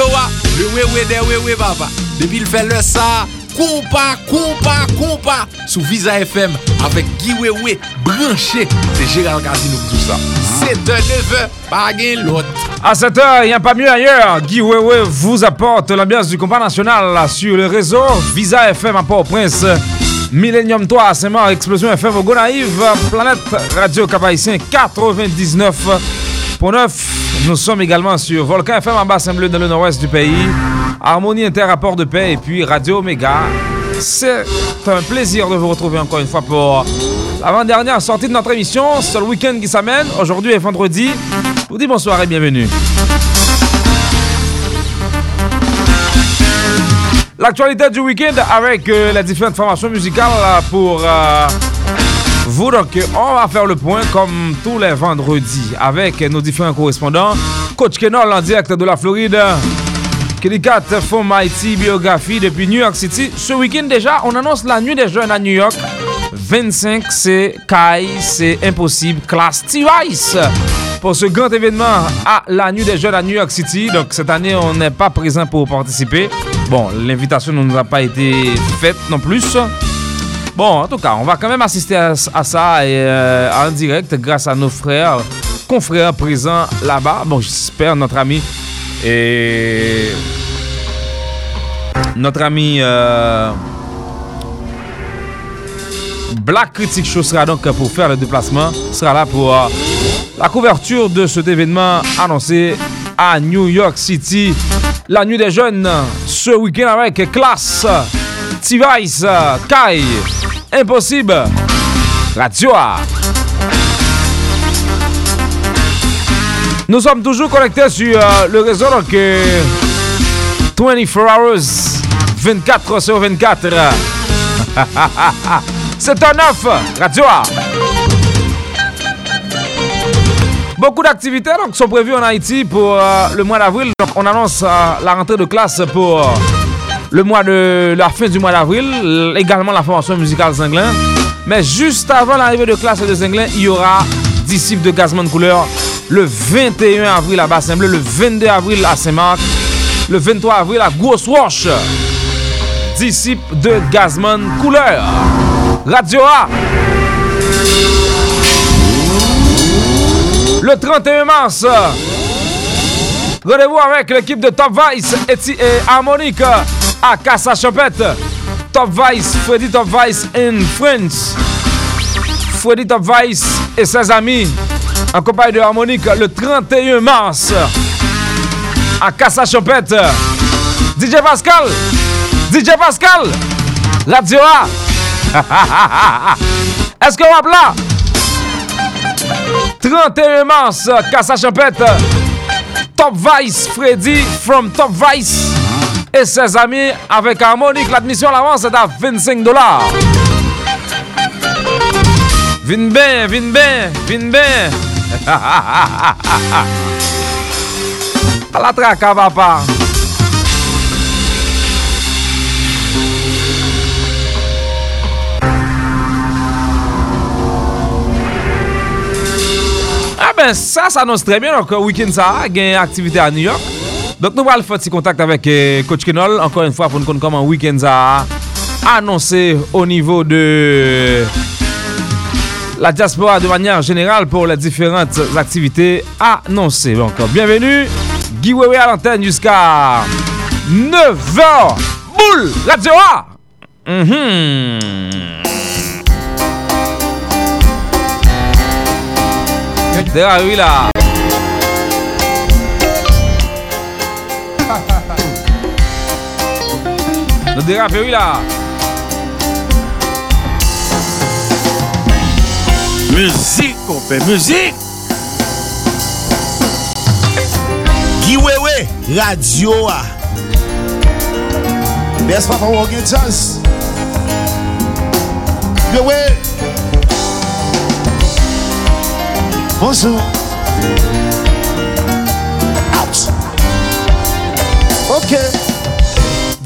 yo a, le wewe de wewe papa. Depi l fè lè sa, kompa, kompa, kompa, sou Visa FM, avèk Guy Wewe, branché, se Gérald Casino tout sa. C'est de 9h, bagay. À 7h, y a pas mieux ailleurs. Guy Wewe vous apporte l'ambiance du combat national sur le réseau Visa FM à Port Prince Millennium 3, c'est mort, Explosion FM au Gonaïve, Planète Radio Cap 99. 89.9. Nous sommes également sur Volcan FM à Basse-Bleu dans le nord-ouest du pays. Harmonie Inter de Paix et puis Radio Omega. C'est un plaisir de vous retrouver encore une fois pour l'avant-dernière sortie de notre émission. C'est le week-end qui s'amène. Aujourd'hui est vendredi. Je vous dis bonsoir et bienvenue. L'actualité du week-end avec euh, les différentes formations musicales euh, pour. Euh, vous. Donc, on va faire le point comme tous les vendredis avec nos différents correspondants. Coach Kenol en direct de la Floride. Cat from Haïti, biographie depuis New York City. Ce week-end déjà, on annonce la nuit des jeunes à New York. 25, c'est Kai, c'est impossible, classe T-Vice pour ce grand événement à la nuit des jeunes à New York City. Donc cette année, on n'est pas présent pour participer. Bon, l'invitation ne nous a pas été faite non plus. Bon, en tout cas, on va quand même assister à, ça euh, en direct grâce à nos frères, confrères présents là-bas. Bon, j'espère notre ami et notre ami euh, Black Critic Show sera donc pour faire le déplacement, sera là pour euh, la couverture de cet événement annoncé à New York City. La nuit des jeunes, ce week-end avec Classe, T-Vice, Kai, Impossible, Radio. Nous sommes toujours connectés sur euh, le réseau donc, euh, 24 hours, 24 sur 24. C'est un neuf, Radio. Beaucoup d'activités donc, sont prévues en Haïti pour euh, le mois d'avril. Donc, on annonce euh, la rentrée de classe pour le mois de la fin du mois d'avril. Également la formation musicale Zinglin. Mais juste avant l'arrivée de classe de Zinglin, il y aura Disciples de Gazman Couleur le 21 avril à Bassin-Bleu, le 22 avril à Saint-Marc, le 23 avril à Grosse Wash. Disciples de Gazman Couleur. Radio A. Le 31 mars, rendez-vous avec l'équipe de Top Vice et Harmonique à Casa Chopette. Top Vice, Freddy Top Vice in France. Freddy Top Vice et ses amis en compagnie de Harmonique le 31 mars à Casa Chopette. DJ Pascal, DJ Pascal, Radio A. Est-ce qu'on va là? 31 mars, Casa Champette, Top Vice, Freddy from Top Vice et ses amis avec Harmonique. L'admission à l'avance est à 25 dollars. Vin bien, vin bien, vin bien. à la traque, papa. Ah ben ça s'annonce très bien. Donc, week-end ça, une activité à New York. Donc, nous allons faire petit contact avec euh, Coach Kenol, encore une fois, pour nous connaître comment week-end a annoncé au niveau de la diaspora de manière générale pour les différentes activités annoncées. Donc, bienvenue, Guy Wewe à l'antenne jusqu'à 9h. Boule, la rue là. Nous dérape, oui là. Musique, on fait musique. Guy Wewe, Radio A. Bonjour. Out. Ok.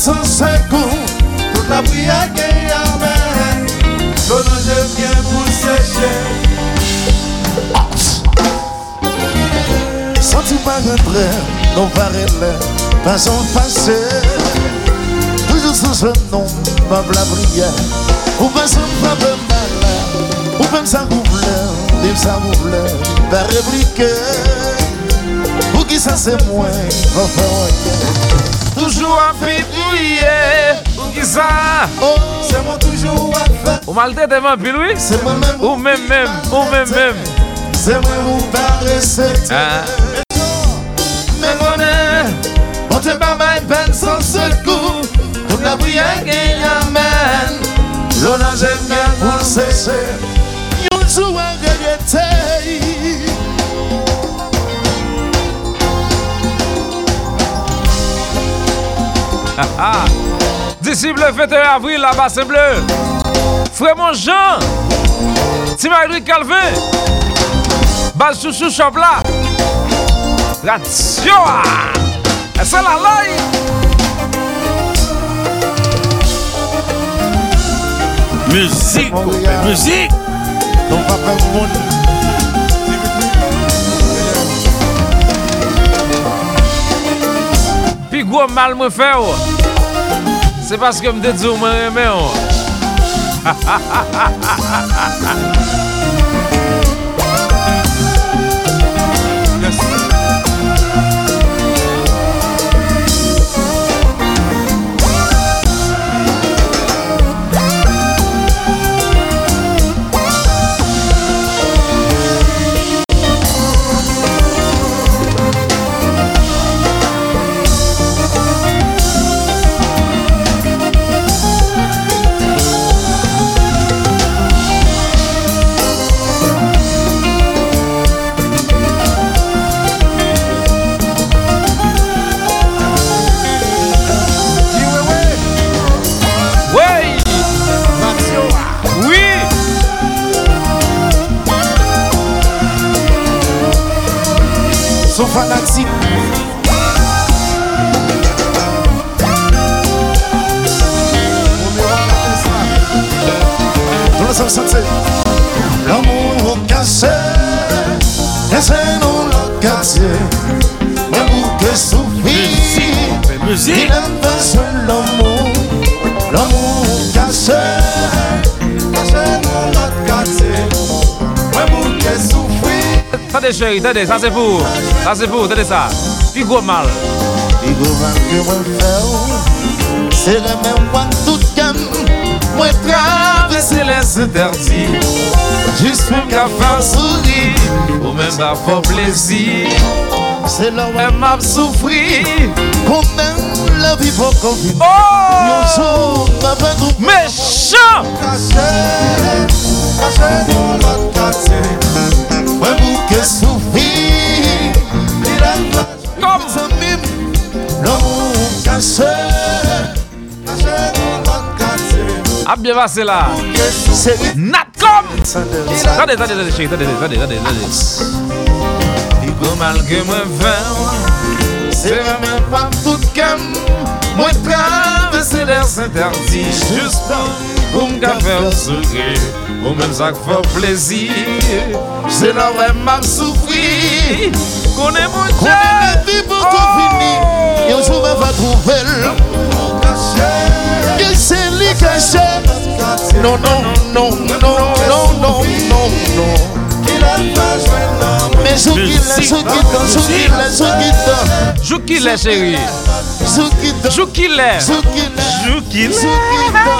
Sans 150, toute la prière qu'il y avait. L'eau je viens pour sécher. Ah. Sentiment retrait, non pas relais, pas en passé. Toujours sous ce nom, pas la prière. Ou pas sans pas de mal, ou même ça vous voulez, même ça vous voulez, pas répliquer. Ou qui ça c'est moi, enfin, ouais rien. Toujou an pipouye Ou ki sa Oh, C'est moi toujours à faire Ou malte teman pil oui? C'est moi-même, Ou mem mem Ou mem mem c'est moi ou pas respecter. Ah. Mais air, on te ma peine sans secours. Toute la prière qui amène, l'honneur j'aime bien pour. Yon joue à regretter. Disciple 21 avril la basse bleu Frère mon Jean. Timaïdri Calvin. Bas chouchou chopla. Radio ah. C'est la laï Musique, musique. Ton papa gwo mal mwen fè ou. Se paske mde djou mwen remè ou. Ha ha ha ha ha ha ha ha. Tade chéri, tade, sa se pou Sa se pou, tade sa Pi gwo mal. Pi gwo mal ke mwen fè ou Se remè mwen tout kem Mwen travesse les interdi Jus pou ka fè souri Ou mè mba fò plesi Se lò mè mba soufri Kou mè la vi pou konfi Yon sou mè mè kou Mè chan Mè chan Tade, tade, tade tade, tade, tade, Pi gwo mal ke mwen fè C'est la même pas tout gamme. Moi, traverser les interdits. Just pou m ka fè ou souri Ou men sa k fò plezi m'a souffrir. Konè moun chè la. Yon va trouver. Caché. Que c'est lui caché. Non, non, non, non, non, non, non, non. L'homme Mais sous qui l'est, sous qui t'en, sous qui l'est, sous qui t'en,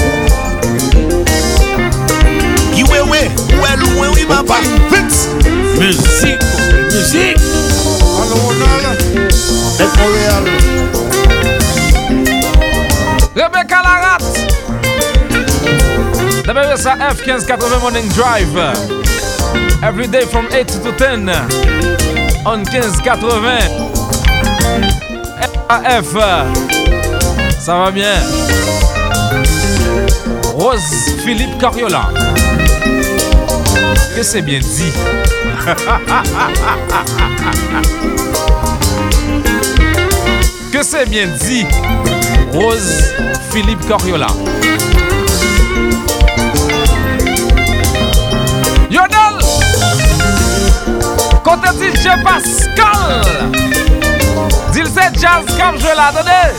D'abord, ça F1580 Morning Drive. Every day from 8 to 10. On 1580. F. Ça va bien. Rose Philippe Coriola. Que c'est bien dit. que c'est bien dit. Rose Philippe Coriola. chante DJ Pascal. Dil se jazz kam je la dande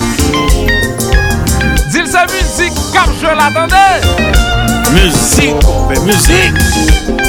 Dil se müzik kam je la dande Müzik, be müzik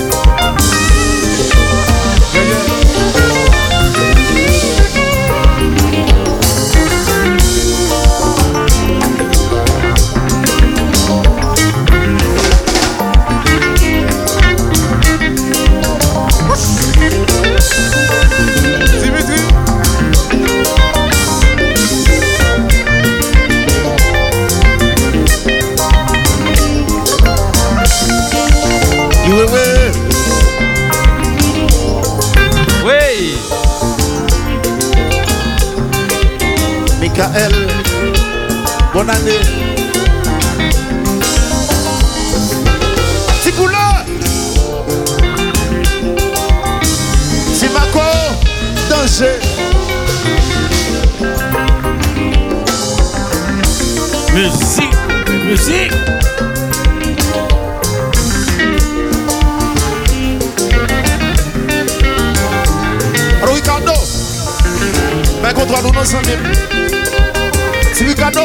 Bonne année. Tipoula. Timako. Danger. Musique, on fait musique. Alors Ricardo Ben contre nous nous sommes Si Ricardo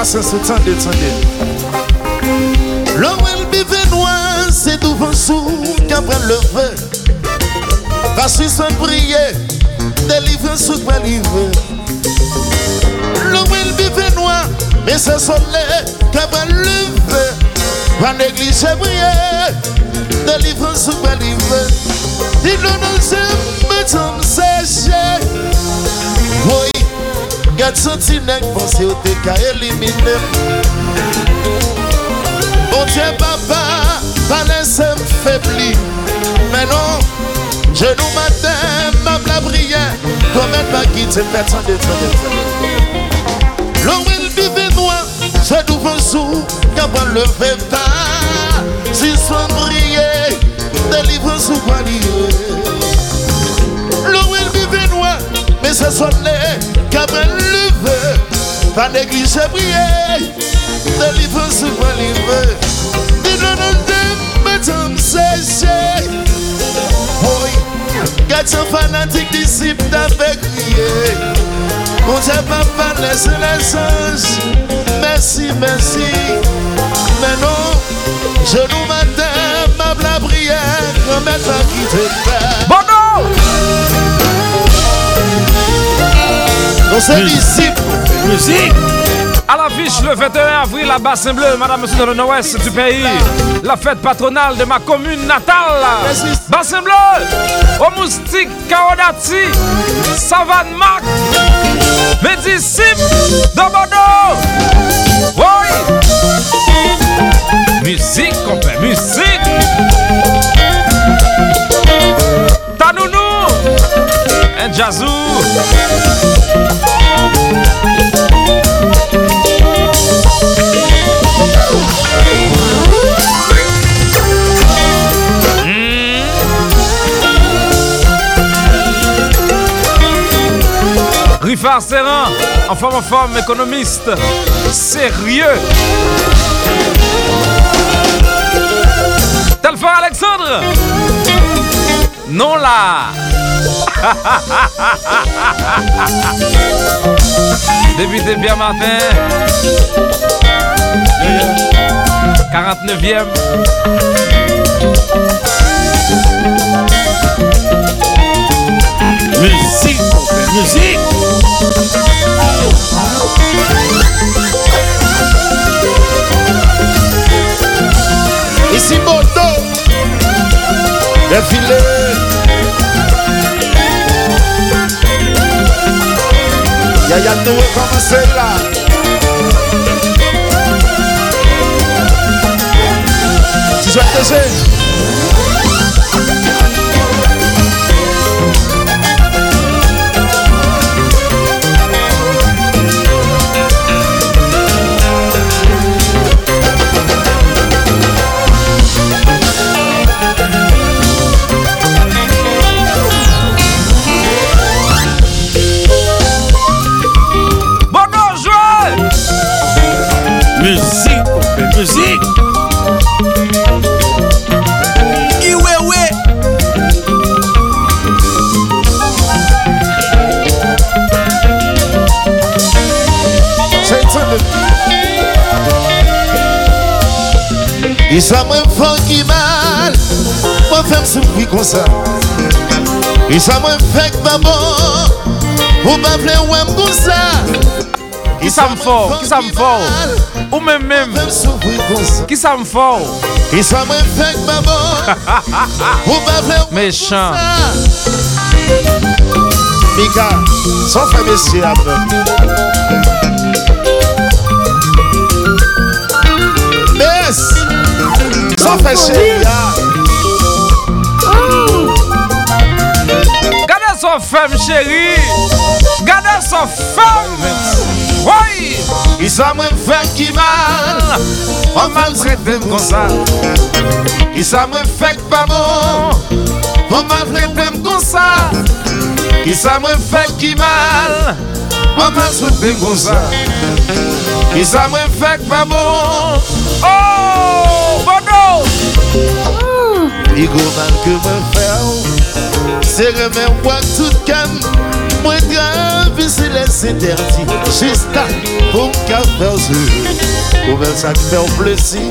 merci pour passer ce temps de temps de. L'homme elle bive noir, c'est devant sous qu'après le feu. Parce que soit prier, délivre sous quoi livre. L'homme elle bive noir, mais c'est soleil qu'après le feu. Va négliger prier, délivre sous quoi livre. Dis-le dans ce bâton séché. Gat soti nek panse ou te ka elimine Bon Dje bon papa, pa lese m febli Menon, jenou maten, mab la priye Kwa men pa gite, petan de tre de tre Lou il vive noua, jenou vonsou Kapan le veta, si son priye Delivre sou paniye mais ce sont les qu'après le feu. Pas négliger prier, délivre sous quoi livre. Dis-le dans le bâton séché. Oui, quatre fanatique disciple d'avec crier. Mon Dieu m'a pas laissé les anges. Merci, merci. Mais non, je nous matin, ma la prière, remettre la quitter le Bono! Nous sommes ici. Musique. À l'affiche le 21 avril à Bassin Bleu, madame, monsieur, dans le nord-ouest du pays. La fête patronale de ma commune natale. Bassin Bleu, au moustique Kaodati, Savane Mac, de Bordeaux. Oui! Musique, fait musique. Un jazzou. Rifard Serran, en forme en forme, économiste, sérieux. Telfort Alexandre, non là. Débuté bien matin. 49e. Musique. Musique. Ici Bordeaux. Défilé. Yaya tout est commencé là. Ki sa mwen fon ki mal. Mwen fèm soufri kon sa Ki sa mwen fèk pa bon. Ou pa ple wèm kon sa Ki sa mwen fon ki mal. Ou mèm mèm Ki sa mwen fon Ki sa mwen fèk pa bon. Ou pa ple wèm kon sa Mika, son fèm esi apè Sa fè chè Gade son fèm chèri Gade son fèm Woy Isa mwen fèm ki mal On mal tretèm kon sa Isa mwen fèk pa bon On mal tretèm kon sa Isa mwen fèk ki mal On mal tretèm kon sa Isa mwen fèk pa bon Oh. Bono! Il go mal me faire C'est remettre moi tout Moi grave c'est les interdits Juste là pour qu'à faire ce Pour faire ça faire plaisir.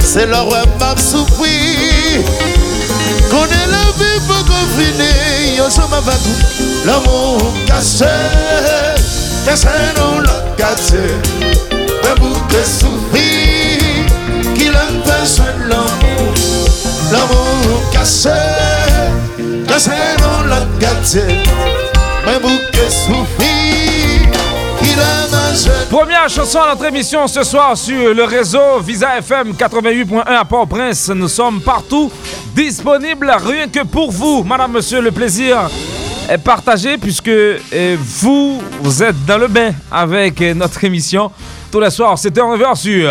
C'est leur m'a souffrir Qu'on est la vie pour qu'on finisse Yo je m'a Mais pour te souffrir Première chanson à notre émission ce soir sur le réseau Visa FM 88.1 à Port-au-Prince. Nous sommes partout disponibles rien que pour vous. Madame, monsieur, le plaisir est partagé puisque euh, vous, êtes dans le bain avec euh, notre émission tous les soirs. C'était en revoir sur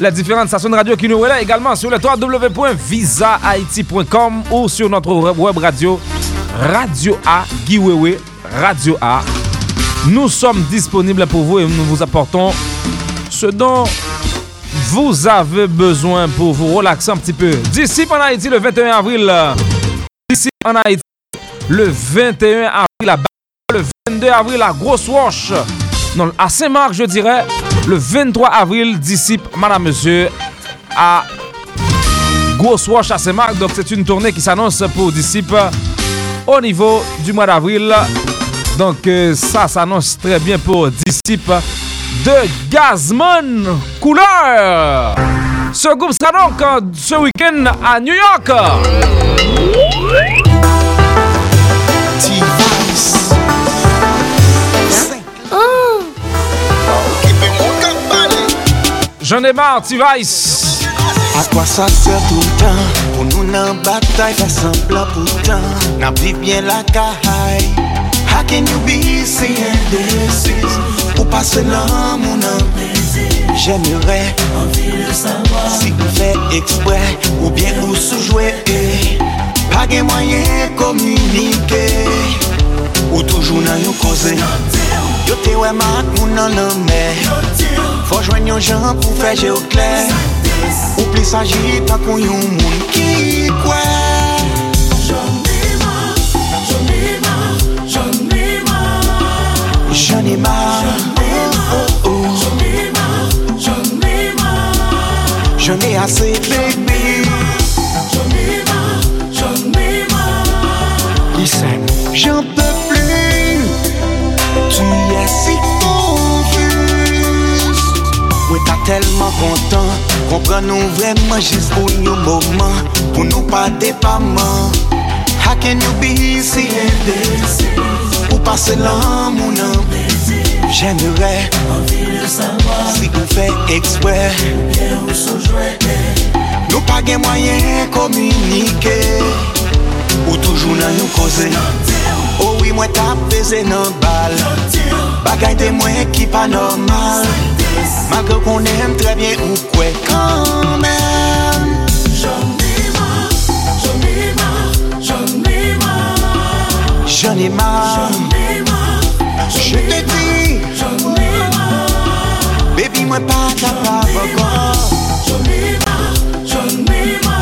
les différentes stations de radio qui nous relaient également sur le www.visahaiti.com ou sur notre web radio Radio A Giwewe Radio A. Nous sommes disponibles pour vous et nous vous apportons ce dont vous avez besoin pour vous relaxer un petit peu. D'ici en Haïti le 21 avril. D'ici en Haïti le 21 avril à le 22 avril à Grosse Wash. Non, à Saint-Marc, je dirais. Le 23 avril, disciple, madame, monsieur, à Grosse Wash à Saint-Marc. Donc, c'est une tournée qui s'annonce pour disciple au niveau du mois d'avril. Donc, euh, ça s'annonce très bien pour disciple de Gazman Couleur. Ce groupe sera donc euh, ce week-end à New York. J'en ai marre, tu vice. A kwa sa se toutan Pou nou nan batay Fè sembla poutan Nan viv bien la kahay How can you be saying this Pou pase lan non. moun an J'aimerais Envie de savoir Si ou fè ekspre Ou bien ou soujoué Pa gen mwayen komunike Ou toujou nan yon koze Yo te wè mat moun nan nan mè. Yo te wè Fò jwen yon jan pou fè jè ou kler Ou pli saji pa kon yon moun ki kwe Jouni ma, jouni ma, jouni ma Jouni ma, jouni ma, jouni ma Jouni ase bebe telman kontan Kompran nou vreman jist pou nou mouman Pou nou pa depaman How can you be si easy Ou pase lan mounan Jemere Si ou fè ekspre Nou pa gen mwayen komunike Ou toujou nan yon koze Oh oui mwen tap peze nan bal Bagay de mwen ki pa normal. Magre konen trebyen ou kwe kanmen Joun e ma, joun e ma, joun e ma Joun e ma, joun e ma, joun e ma Joun e ma, bebi mwen pa ta pa vokon Joun e ma, joun e ma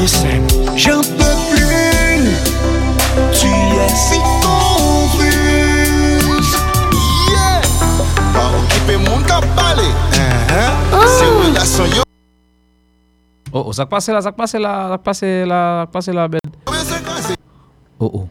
Listen, j'en peux plus. Tu es si fou pe moun kap pale. Uh-huh. Se oh. relasyon yo. Oh oh, sak pase la, sak pase la, sak pase la, sak pase la bed. Oh oh.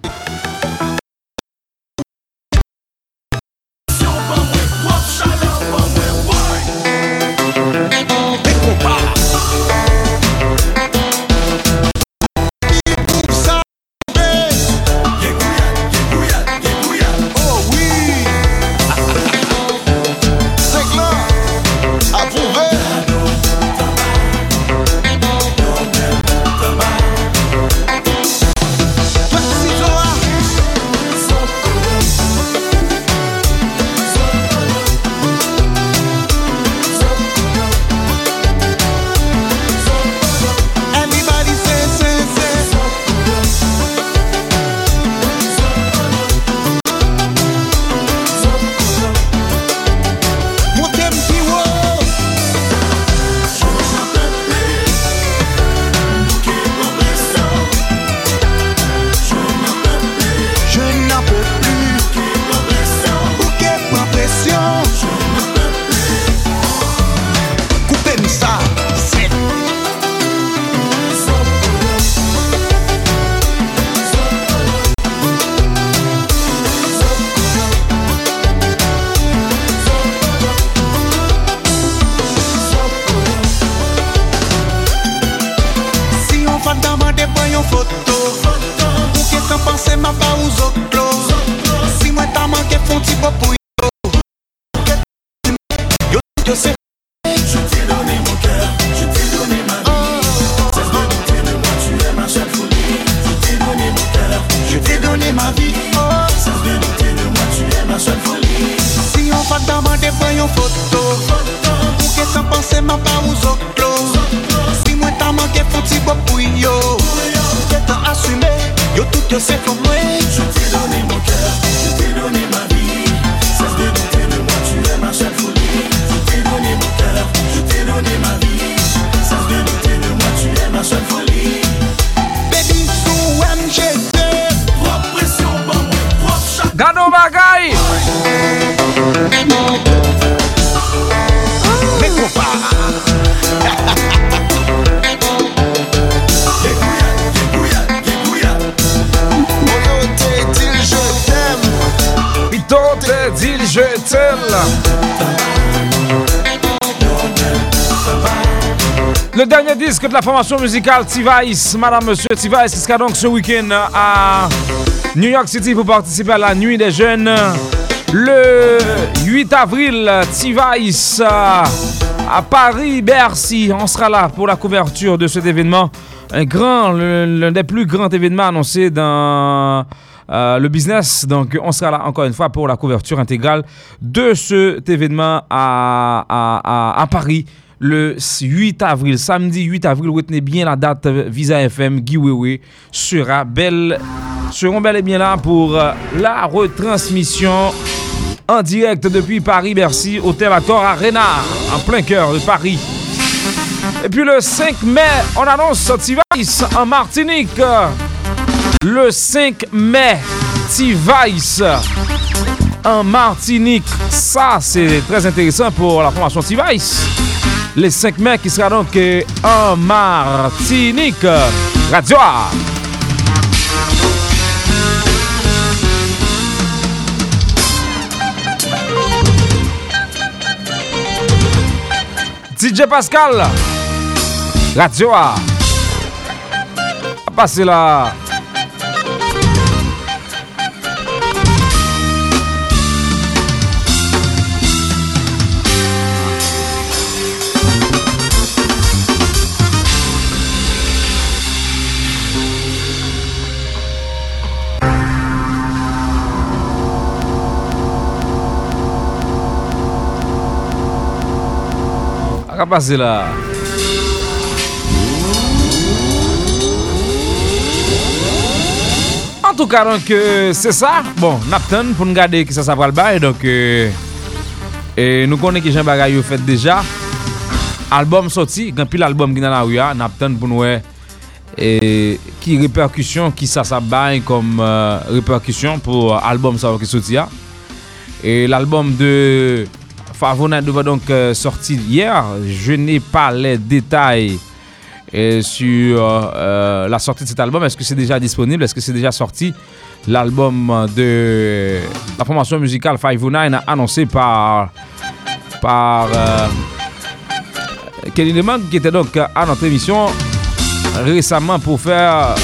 Disque de la formation musicale T-Vice, madame, monsieur T-Vice, qui sera donc ce week-end à New York City pour participer à la Nuit des Jeunes. Le 8 avril, T-Vice à Paris, Bercy. On sera là pour la couverture de cet événement. Un grand, l'un des plus grands événements annoncés dans euh, le business. Donc, on sera là encore une fois pour la couverture intégrale de cet événement à, à, à, Paris le 8 avril. Samedi 8 avril, retenez bien la date. Visa FM, Guy Wewe sera belle, seront bel et bien là pour euh, la retransmission en direct depuis Paris-Bercy, Hôtel Accor Arena, en plein cœur de Paris. Et puis le 5 mai, on annonce T-Vice en Martinique. Le 5 mai, T-Vice en Martinique. Ça, c'est très intéressant pour la formation T-Vice. Le 5 mai qui sera donc en Martinique. Radio DJ Pascal. Radio A. Là. ka pase la? En tout ka, donc, euh, se sa. Bon, napten pou nou gade ki sa sa pral baye. Donc, euh, euh, nou konen ki jen bagay yo fet deja. Album soti, gen pil album ki nan la ouya. Napten pou nou e ki reperkusyon ki sa sa baye kom reperkusyon pou album sa wakil soti ya. E l'album de Favona devait donc euh, sortir hier. Je n'ai pas les détails euh, sur euh, la sortie de cet album. Est-ce que c'est déjà disponible? Est-ce que c'est déjà sorti? L'album de la formation musicale Five Nine annoncé par, par Kelly Leman qui était donc à notre émission récemment pour faire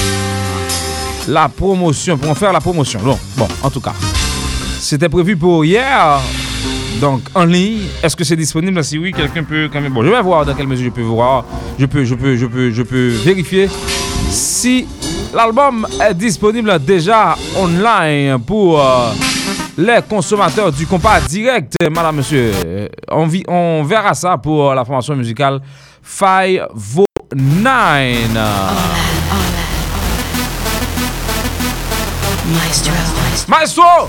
la promotion, pour en faire la promotion. Bon, bon en tout cas, c'était prévu pour hier. Donc, en ligne, est-ce que c'est disponible? Si oui, quelqu'un peut quand même... Bon, je vais voir dans quelle mesure je peux voir. Je peux, je peux, je peux, je peux vérifier si l'album est disponible déjà online pour euh, les consommateurs du compas direct, madame, monsieur. Euh, on, on verra ça pour la formation musicale Five Vo Nine. Maestro. Maestro.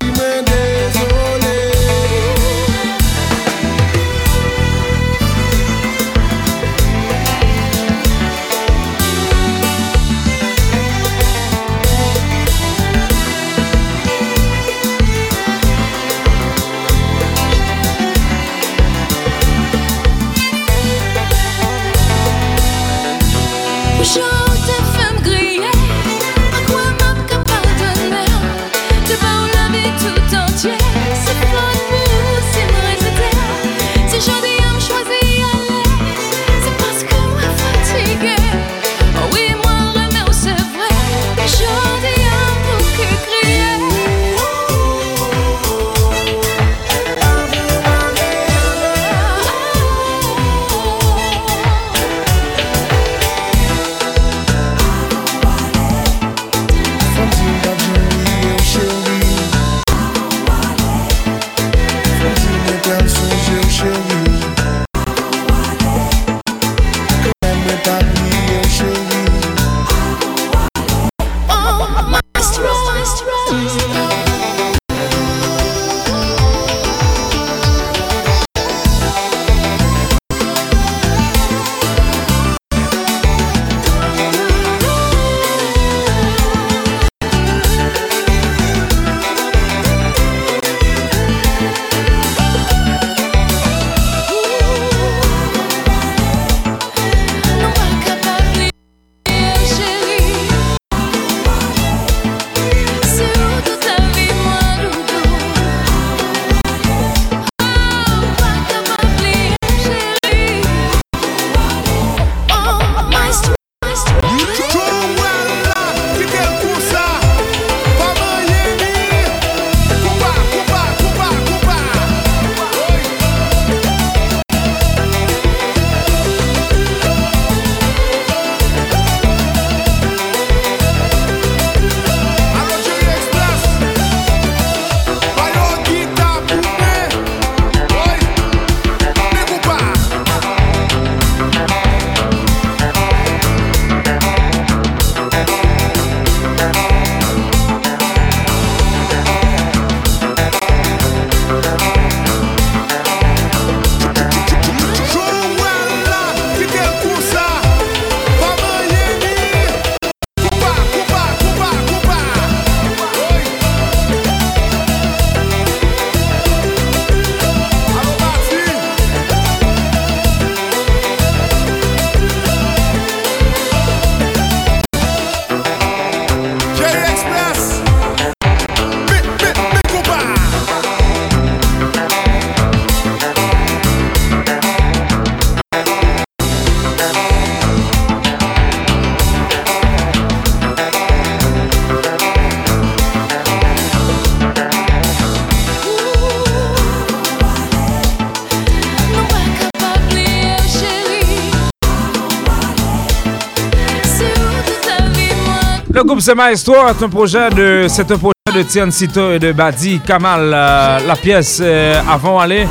c'est Maestro, c'est un projet de, c'est un projet de et de Badi Kamal. euh, la pièce euh, avant aller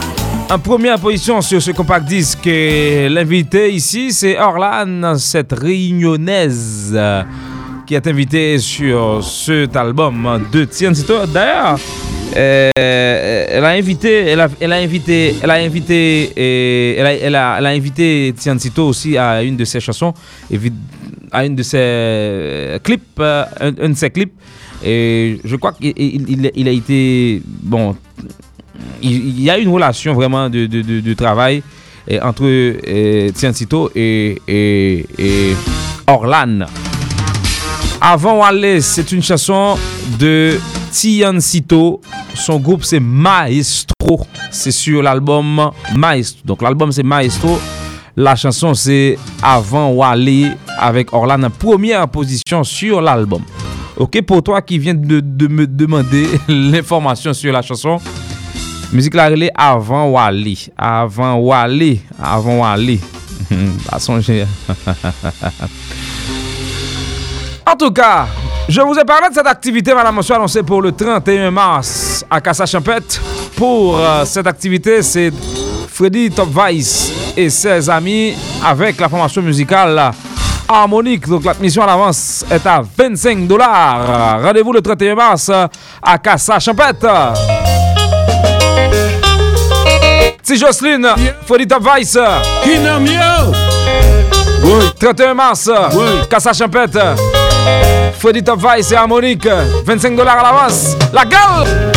en première position sur ce compact disque. L'invité ici, c'est Orlan, cette réunionnaise euh, qui est invitée sur cet album de Tiancito. D'ailleurs, euh, elle a invité, elle a, invité, elle a invité, et elle a, invité aussi à une de ses chansons, à une de ses euh, clips, euh, un, de ses clips. Et je crois qu'il il, il- il a été bon. Il, y a une relation vraiment de, travail entre euh, et, Orlan. Avant aller, c'est une chanson de Tiancito. Son groupe c'est Maestro. C'est sur l'album Maestro. Donc l'album c'est Maestro. La chanson c'est Avant Wale avec Orlan en première position sur l'album. Ok, pour toi qui viens de, me demander l'information sur la chanson, musique la relais Avant Wale. Avant Wale. Avant Wale. Pas songer. En tout cas, je vous ai parlé de cette activité, madame, monsieur, annoncée pour le 31 mars à Cassa Champette. Pour euh, cette activité, c'est Freddy Top Vice et ses amis avec la formation musicale là, harmonique. Donc l'admission à l'avance est à 25 dollars. Rendez-vous le 31 mars à Cassa Champette. C'est Jocelyne, Freddy Top Vice. Kinam yo! 31 mars, Oui. Cassa Champette. Freddy Top Vice et Harmonique. 25 dollars à l'avance. La gueule!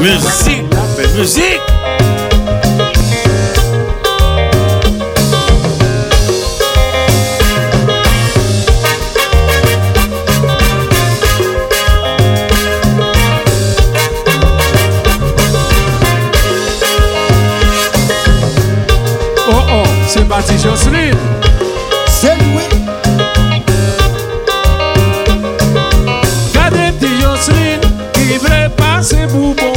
Musique! Musique! Merci Jocelyne. C'est loué. Gardez petit Jocelyne qui voulait passer pour bon.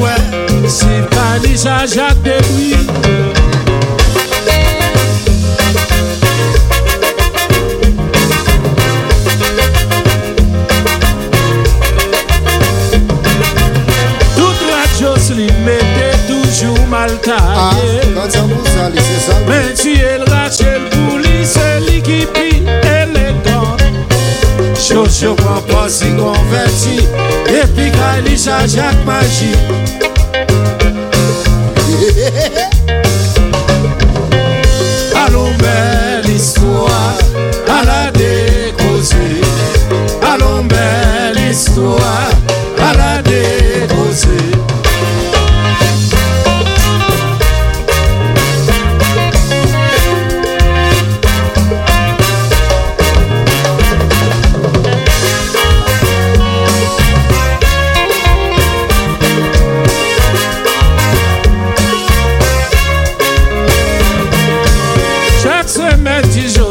wè Si kalisa jak debwi Tout radyo sli mette toujou mal tanye Men tiye la Chocho prend pas si converti. E pi ka li sa jak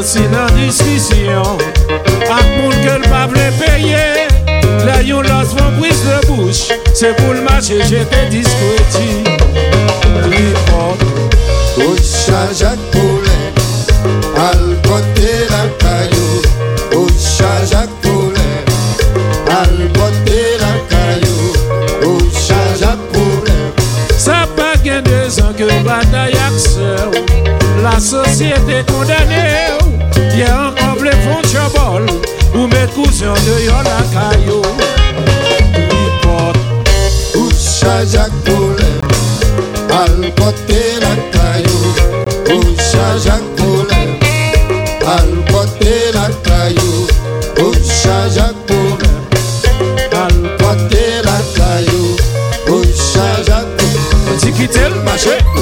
josi nan diskisyon Ak moun ke l pa vle peye La yon los von bris de bouch Se pou l mache jete diskreti Li al la Poulet, al côté la Poulet. Sa pa gen de zan ke batay ak se ou La sosyete kondane moun chabol Ou met kousyon de yon akayo Wipot Ou chajak bole Al pote lakayo. Ou chajak bole Al pote lakayo. Ou chajak bole Al pote lakayo. Ou chajak bole Ti kitel mache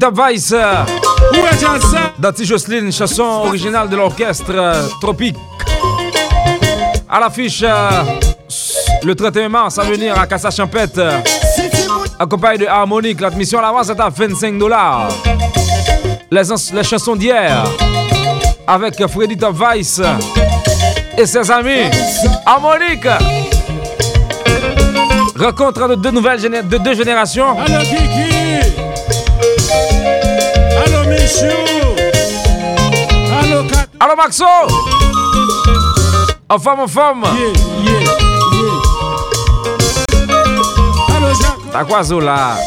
Computer Vice. Dati Jocelyne, chanson originale de l'orchestre euh, Tropique. À l'affiche euh, le 31 mars à venir à Casa Champette. Accompagné de Harmonique, l'admission à l'avance est à 25 dollars. Les, les chansons d'hier avec Freddy Top Vice et ses amis. Harmonique! Rencontre de deux nouvelles de deux générations. Alô, Cadu. Alô, Maxo. A fama, fama. Yeah, yeah, yeah. Alô, Jacó. Tá quase lá.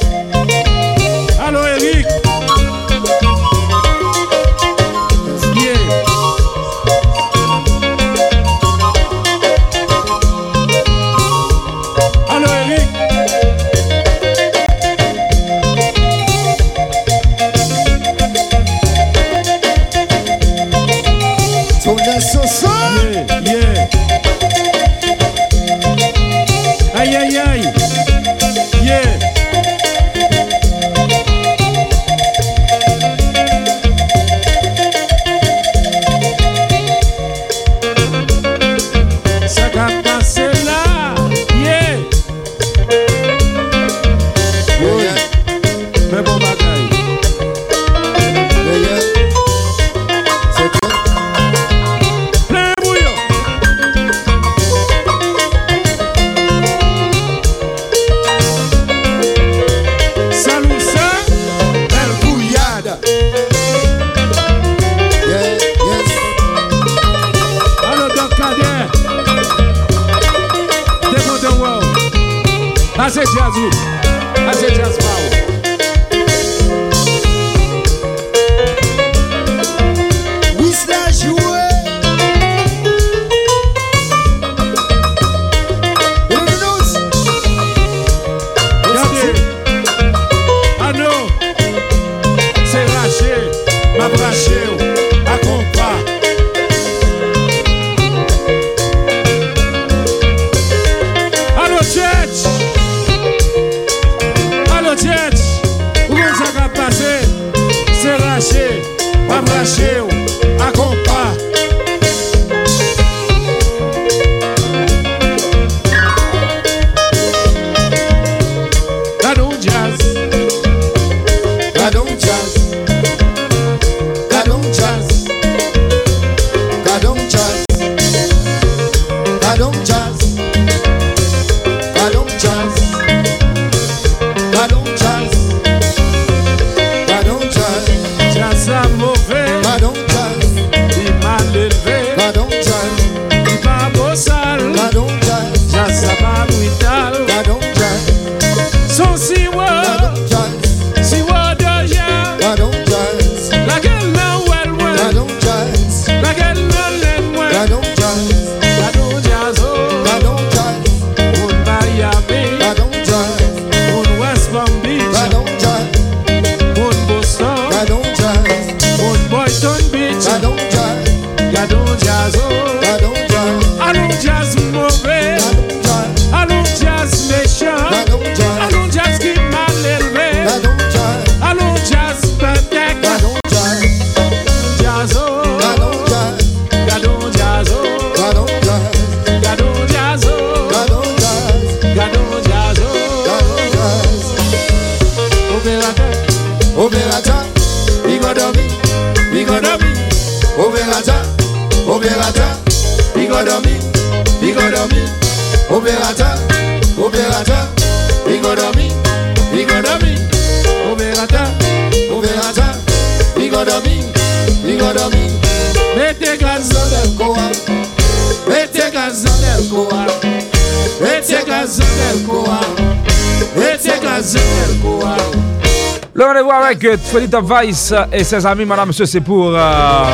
Le rendez-vous avec Freddy Top Vice et ses amis, madame, monsieur, c'est pour euh,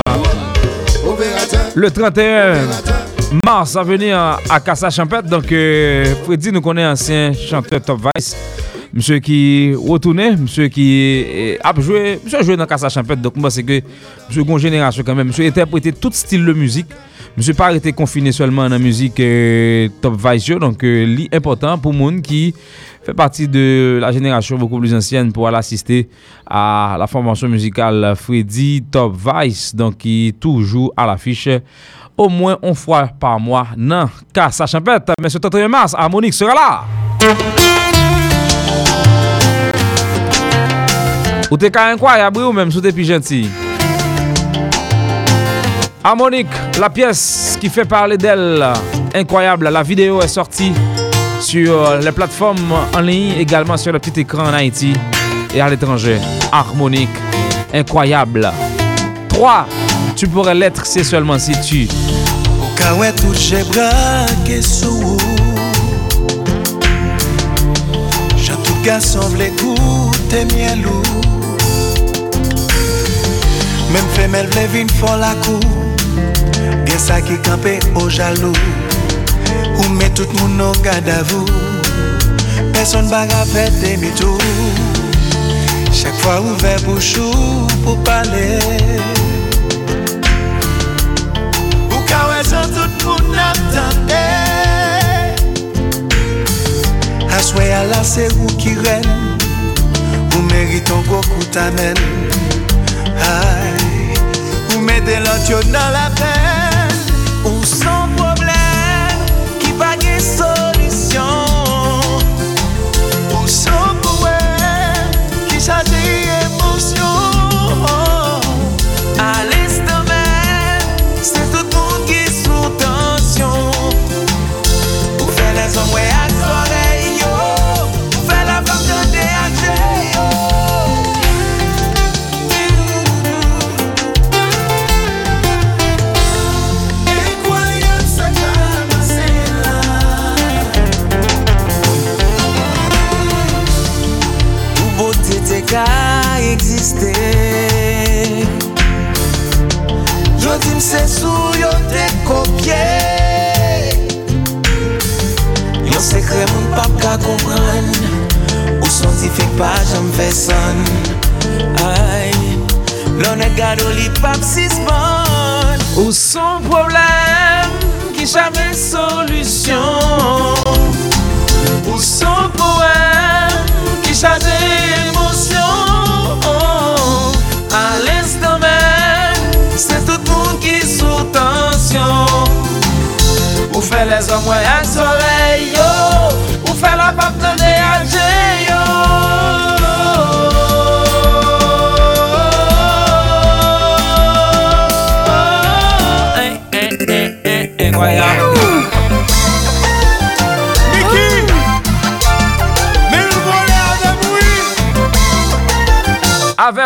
le 31 opérateur. mars à venir à Casa Champêtre. Donc, euh, Freddy nous connaît ancien chanteur Top Vice. Monsieur qui retourné, monsieur qui euh, a joué, monsieur a joué dans Casa Champêtre. Donc, moi, c'est que monsieur génération quand même. Monsieur interprété tout style de musique. Mse par ete konfine solman nan müzik euh, Top Vice yo, donk euh, li important pou moun ki fè parti de la jenerasyon beaucoup plus ansyen pou al asiste a la formasyon müzikal Freddy Top Vice, donk ki toujou al afiche au moins on fois par mois nan Casa Champette. Mais ce 31 mars, Harmonique sera là. Ou t'es quand même quoi, ou même sous tes pigeons Harmonique, la pièce qui fait parler d'elle, incroyable. La vidéo est sortie sur les plateformes en ligne, également sur le petit écran en Haïti et à l'étranger. Harmonique, incroyable. 3. Tu pourrais l'être, c'est seulement si tu. Vin fon la kou Gen sa ki kampe o jalou. Ou met tout moun nou gada vou Person baga fet demi tou. Chak fwa ouve bouchou pou pale. Ou kawe zan tout moun ap tante Aswe ala se ou ki ren. Ou meriton go koutamen Ay Ou mede lant yo nan la pen Ou senti fek pa jam fè san Ay Lon e gado li pap sispan Ou son problem ki chame solusyon Ou son poème ki chame emosyon A l'instant même C'est tout moun ki sou tansyon Ou fè les hommes ak soleil yo Ou fè la pap nan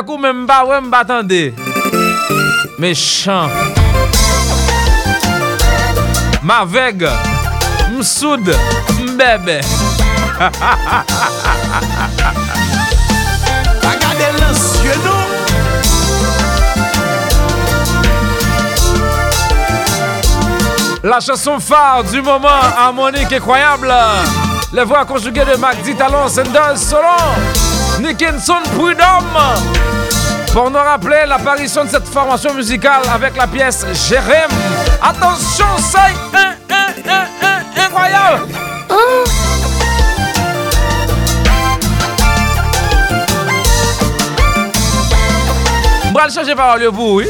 Avek ou men mba wè mba tande. Mechan. Maveg Msoud. Mbebe. L'ancien nou La chanson phare du moment harmonique incroyable. Les voix conjuguées de Magdi Talon, Sanders Solon, Nickinson Prudhomme. Pour nous rappeler l'apparition de cette formation musicale avec la pièce Jérém. Attention, c'est un, un, un, incroyable. M'bral changer parole pour oui.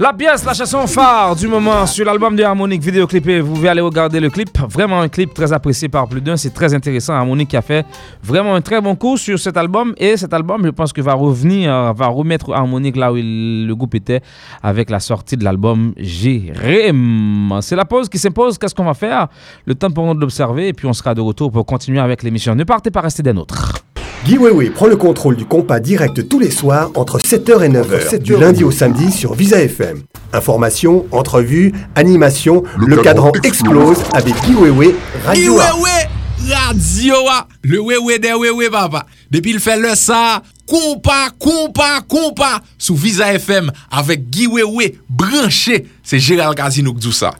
La pièce, la chanson phare du moment sur l'album de Harmonique vidéoclipé. Vous pouvez aller regarder le clip. Vraiment un clip très apprécié par plus d'un. C'est très intéressant. Harmonique a fait vraiment un très bon coup sur cet album. Et cet album, je pense que va revenir, euh, va remettre Harmonique là où le groupe était avec la sortie de l'album Jérém. C'est la pause qui s'impose. Qu'est-ce qu'on va faire? Le temps pour nous de l'observer. Et puis on sera de retour pour continuer avec l'émission. Ne partez pas, restez des nôtres. Guy prend le contrôle du compas direct tous les soirs entre 7h et 9h, du lundi au samedi sur Visa FM. Information, entrevues, animation, le, cadran explose. avec Guy Radio A. Iwewe Radio Le wewe de wewe papa Depi l fè le sa. Kompa, kompa, kompa Sou Visa FM Avek Giwewe branche Se Gérald Casino kdou sa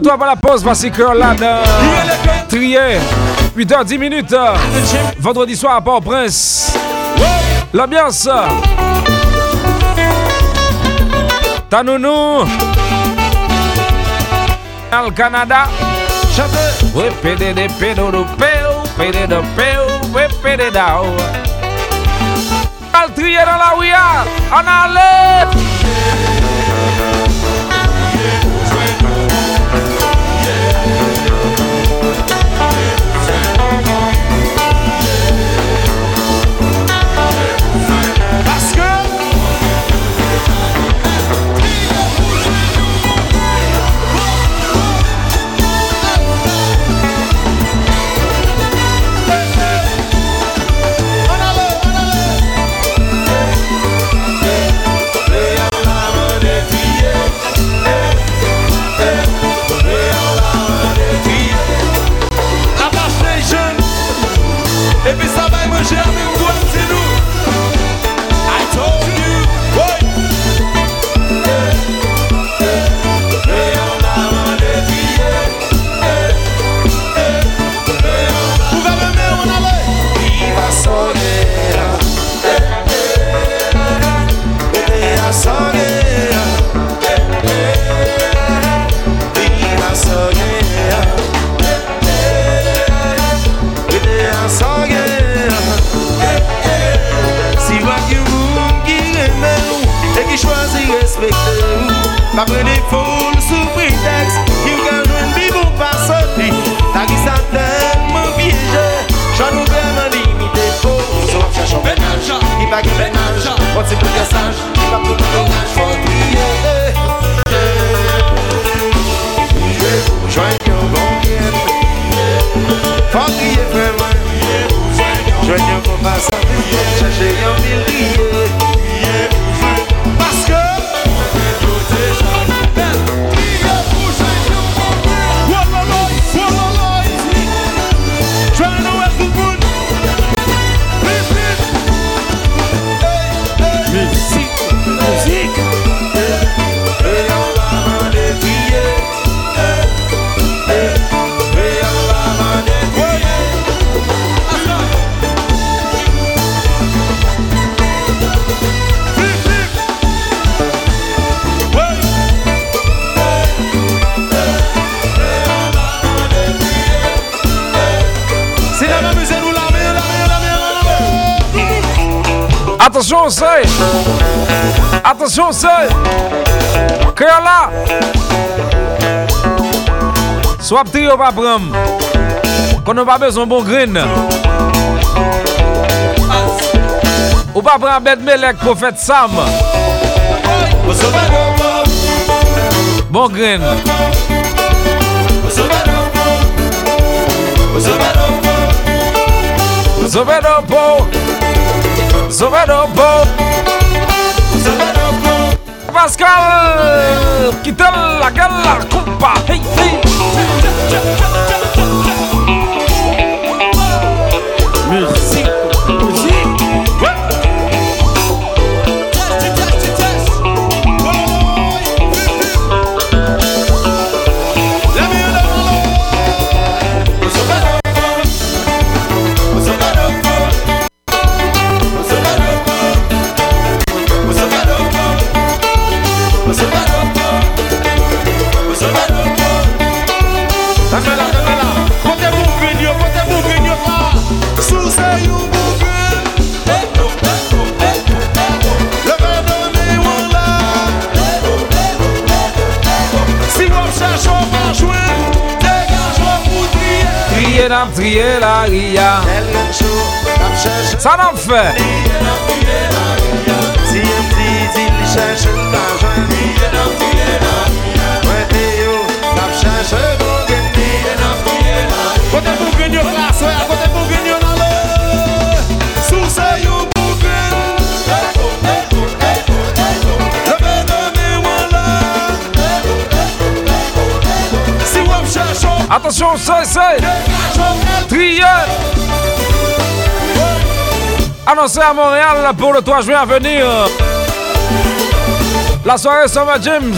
toi pour la pause, voici Curlan. Trier, 8h10 minutes. Vendredi soir à Port-au-Prince. L'ambiance. Tanounou. Al Canada. Oui, pédé Al trier dans la ouïa. En allée. yo pa pram Kon nou pa bezon bon gren Ou pa bet melek profet Sam. Bon gren Zobedopo Zobedopo Pascal Quitte la gueule la coupa Hey hey. What's about priye la ria. Sa nan fe Si yon di di li chèche la jwen Priye la priye la ria. Mwen te yo la chèche Mwen te yo la chèche Mwen te yo la chèche Attention, c'est, c'est. Annoncé à Montréal pour le 3 juin à venir. La soirée Summer James.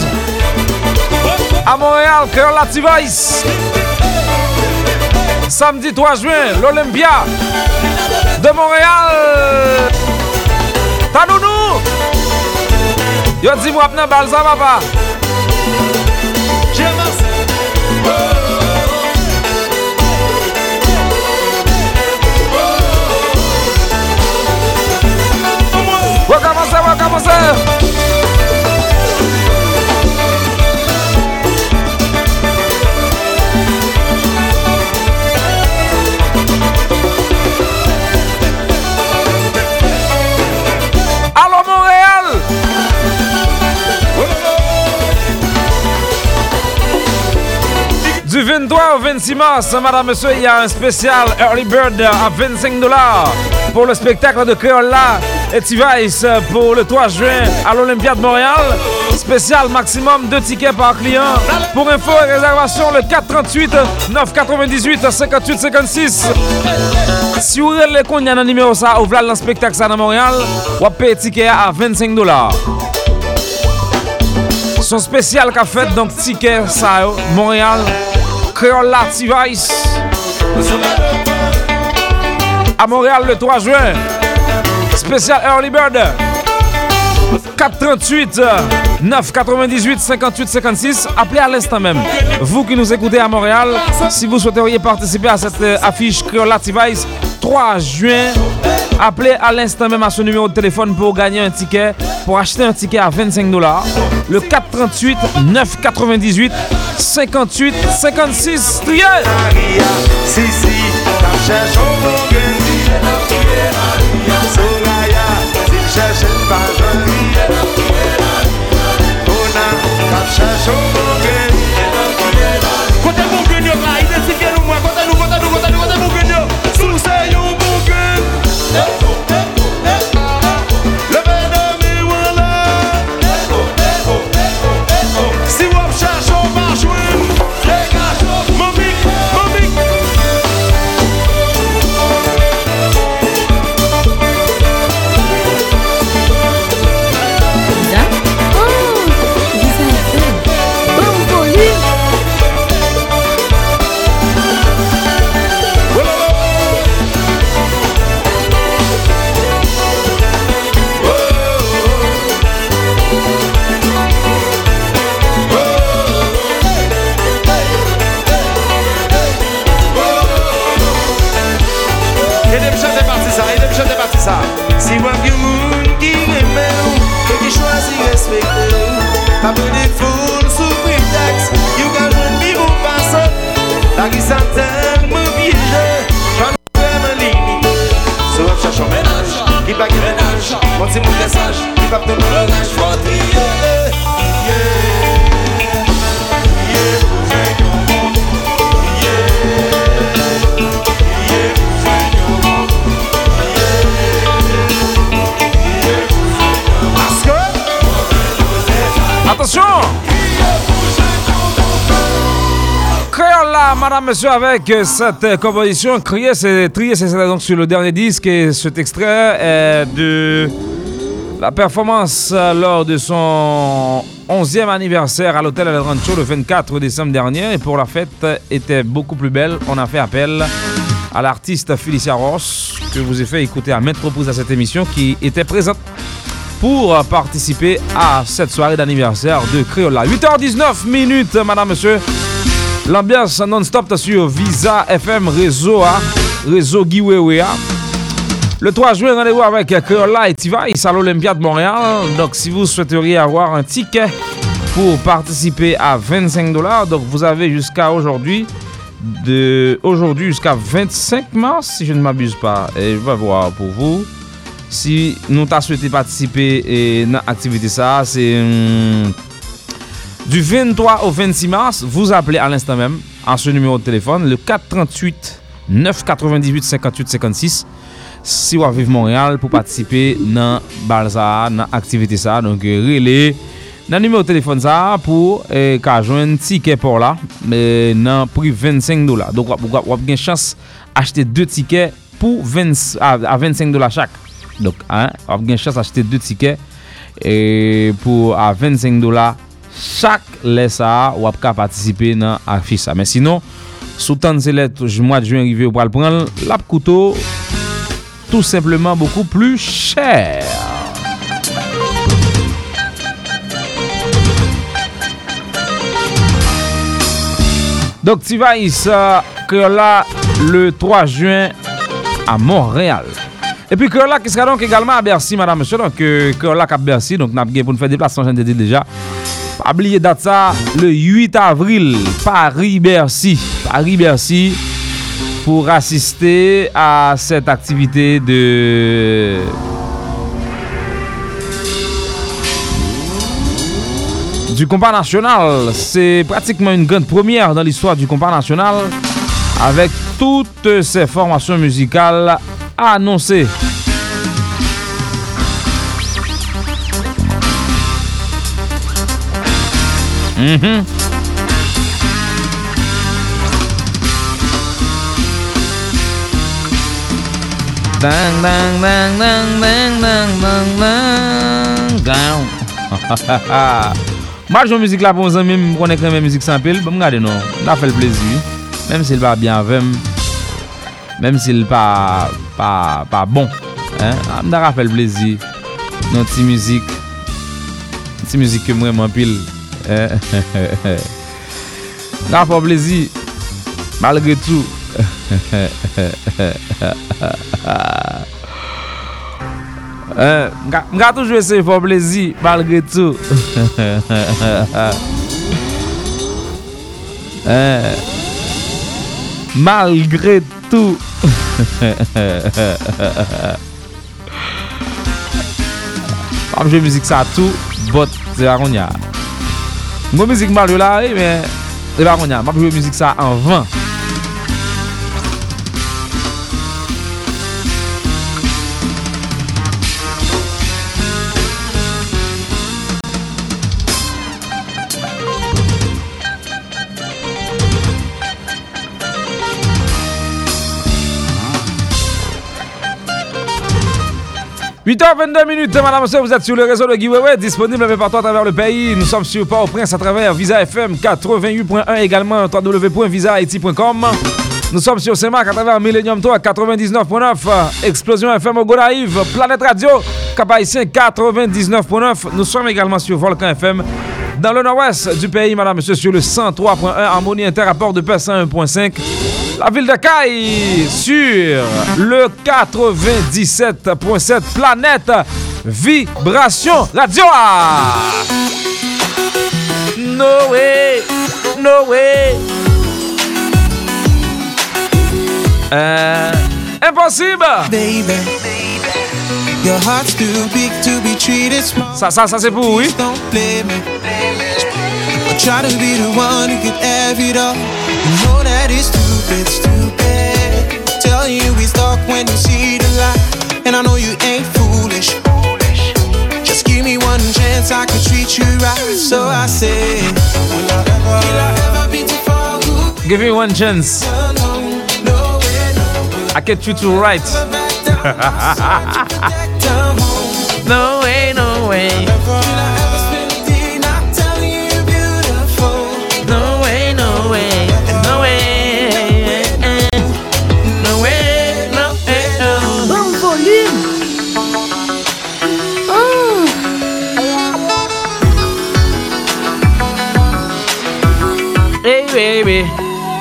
À Montréal, Creolative Ice. Samedi 3 juin, l'Olympia de Montréal. Tanounou! Yo dis-moi, Balza, papa. Allô Montréal! Du 23 au 26 mars, madame, monsieur, il y a un spécial Early Bird à 25 dollars pour le spectacle de Créola et T-Vice pour le 3 juin à l'Olympia de Montréal. Spécial maximum 2 tickets par client. Pour info et réservation, le 438 998 58 56. Si vous voulez qu'on y a un numéro ça, ou voilà le spectacle ça dans Montréal, vous payez ticket à 25 dollars. Son spécial qu'a fait, donc ticket ça, Montréal, Creola T-Vice. À Montréal le 3 juin. Spécial Early Bird. 438 998 58 56. Appelez à l'instant même. Vous qui nous écoutez à Montréal, si vous souhaiteriez participer à cette euh, affiche Creola T-Vice 3 juin, appelez à l'instant même à ce numéro de téléphone pour gagner un ticket, pour acheter un ticket à 25 dollars. Le 438 998 58 56. Trier! chercher pas joli. On a qu'à chercher. Monsieur, avec euh, cette euh, composition. Crier, c'est trier, c'est donc sur le dernier disque. Et cet extrait est de la performance lors de son 11e anniversaire à l'hôtel El Rancho le 24 décembre dernier. Et pour la fête était beaucoup plus belle, on a fait appel à l'artiste Felicia Ross, que vous ai fait écouter à maintes reprises à cette émission, qui était présente pour participer à cette soirée d'anniversaire de Créola. 8h19 minutes, madame, monsieur. L'ambiance non-stop sur Visa FM réseau, hein, réseau Guiwewe. hein. Le 3 juin, rendez-vous avec Créola et T-Vice à l'Olympia de Montréal. Donc, si vous souhaiteriez avoir un ticket pour participer à 25 dollars, donc vous avez jusqu'à aujourd'hui, de aujourd'hui jusqu'à 25 mars, si je ne m'abuse pas. Et je vais voir pour vous. Si nous t'as souhaité participer dans l'activité ça, c'est hum, Du 23 au 26 mars, vous appelez à l'instant même à ce numéro de téléphone, le 438 998 58 56 si vous vivez Montréal pour participer dans Balsa, dans l'activité ça. Donc, euh, relais dans le numéro de téléphone ça pour eh, un ticket pour là, mais dans prix 25 dollars. Donc, vous avez une chance d'acheter deux tickets pour 20, à, à 25 dollars chaque. Donc, hein, vous avez une chance d'acheter deux tickets et pour à 25 dollars chak lè sa wap ka patisipe nan afis sa. Men sinon, sou tan se lè mwad jwen rive ou pral pran, lap koutou tout simplement beaucoup plus chèr. Dok ti va yisa kreola le 3 juen a Montreal. E pi kreola ki skadonk egalman a Bercy, madame, monsieur. Kreola kap Bercy, donc nap gen pou nou fè deplasyon jen de di deja. Date ça, le 8 avril, Paris-Bercy. Paris-Bercy pour assister à cette activité de du compas national. C'est pratiquement une grande première dans l'histoire du compas national avec toutes ces formations musicales annoncées. Mm -hmm. Bang, bang, bang, bang, bang, bang, bang, bang, bang. Marjou mizik la pou mwen zanmim, mwen konen kremen mizik sanpil, bon, mwen gade nou, da fel plezi. Mem si l pa bien vem, mem si l pa, pa, pa bon, mwen ah, da fel plezi. Nou ti mizik, ti mizik ke mwen mwen pil. Eh, eh, eh, nga fò plezi Malgre tou. Mga toujwe se fò plezi Malgre tou. Malgre tou. Pamjwe mizik sa tou Bot se akoun ya Mwen müzik mal yo la e men ya, müzik sa an van « 8h22 minutes, madame, monsieur, vous êtes sur le réseau de Giveaway, disponible peu partout à travers le pays. Nous sommes sur Port-au-Prince à travers Visa FM 88.1, également www.visahaiti.com. Nous sommes sur CEMAC à travers Millennium 3 99.9, Explosion FM au Gonaïve, Planète Radio, Cap-Haïtien 99.9. Nous sommes également sur Volcan FM dans le nord-ouest du pays, madame, monsieur, sur le 103.1, Harmonie Inter à Port de Paix 101.5. La ville de Caille sur le 97.7 Planète Vibration Radio. No way, no way. Euh, impossible. Baby, your heart's too big to be treated small. Ça, ça, ça c'est pour oui. Don't blame me. Try to be the one who could have it all. You know that it's stupid, stupid. Tell you we stuck when you see the light. And I know you ain't foolish. Just give me one chance, I could treat you right. So I say, Will I ever, will I ever be too far? Give me one chance. alone? No way, no way. I get you to right. No way, no way.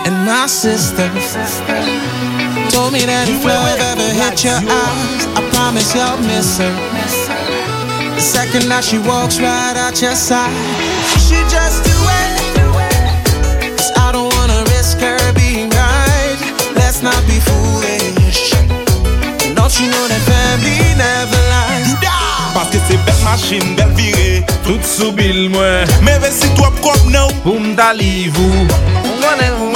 And my sister told me that if love ever hit your eyes, I promise you'll miss her. The second that she walks right out your side, you should just do it. 'Cause I don't wanna risk her being right. Let's not be foolish. Don't you know that family never lies? Paske se bel machin, bel vire Tout sou bil mwen Me ve si tou ap kop nou Pou mta livou Mwen mwen mwen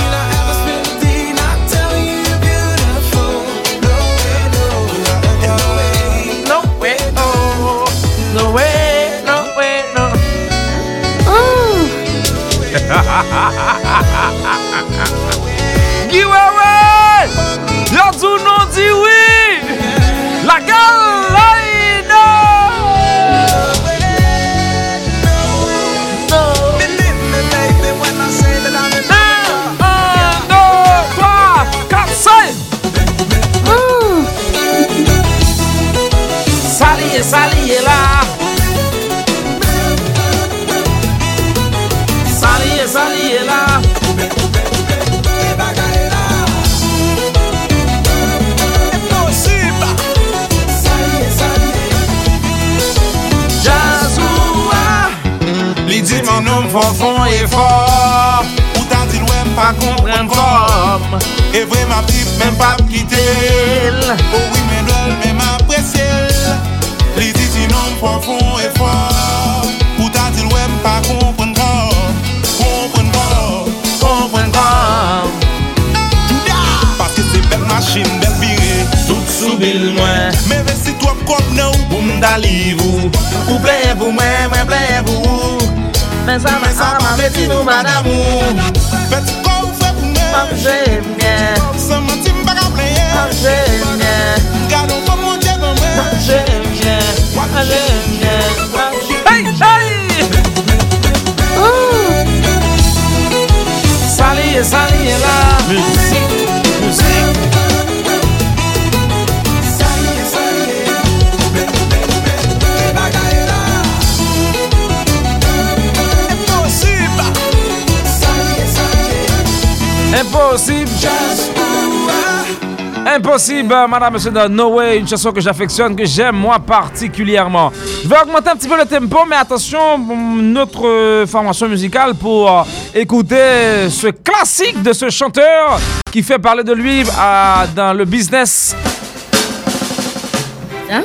Ah. fon fon e for Ou ta di lwen pa kompren kom E vre ma ptip men pa pkitel Ou wi men dwel men ma presel Li di ti non fon fon e for Ou ta di lwen pa kompren kom Kompren kom, kompren kom Paske se bel machin, bel vire sou bil mwen Me vesi twap kop nou Ou mda liv ou. Ou ple pou mwen, mwen ple pou ou Men sa man an man beti nou man amou Beti kon ou fe pou mè Mam jè mè Se man ti mbaka pleye Mam jè mè Gado kon moun jè nan mè Mam jè mè Mam jè mè Hey, hey! Saliye, saliye la Mè Impossible. Impossible, madame, monsieur, de No Way, une chanson que j'affectionne, que j'aime moi particulièrement. Je vais augmenter un petit peu le tempo, mais attention, notre euh, formation musicale pour euh, écouter ce classique de ce chanteur qui fait parler de lui euh, dans le business. Hein?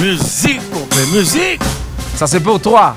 Musique, on fait musique. Ça, c'est pour toi.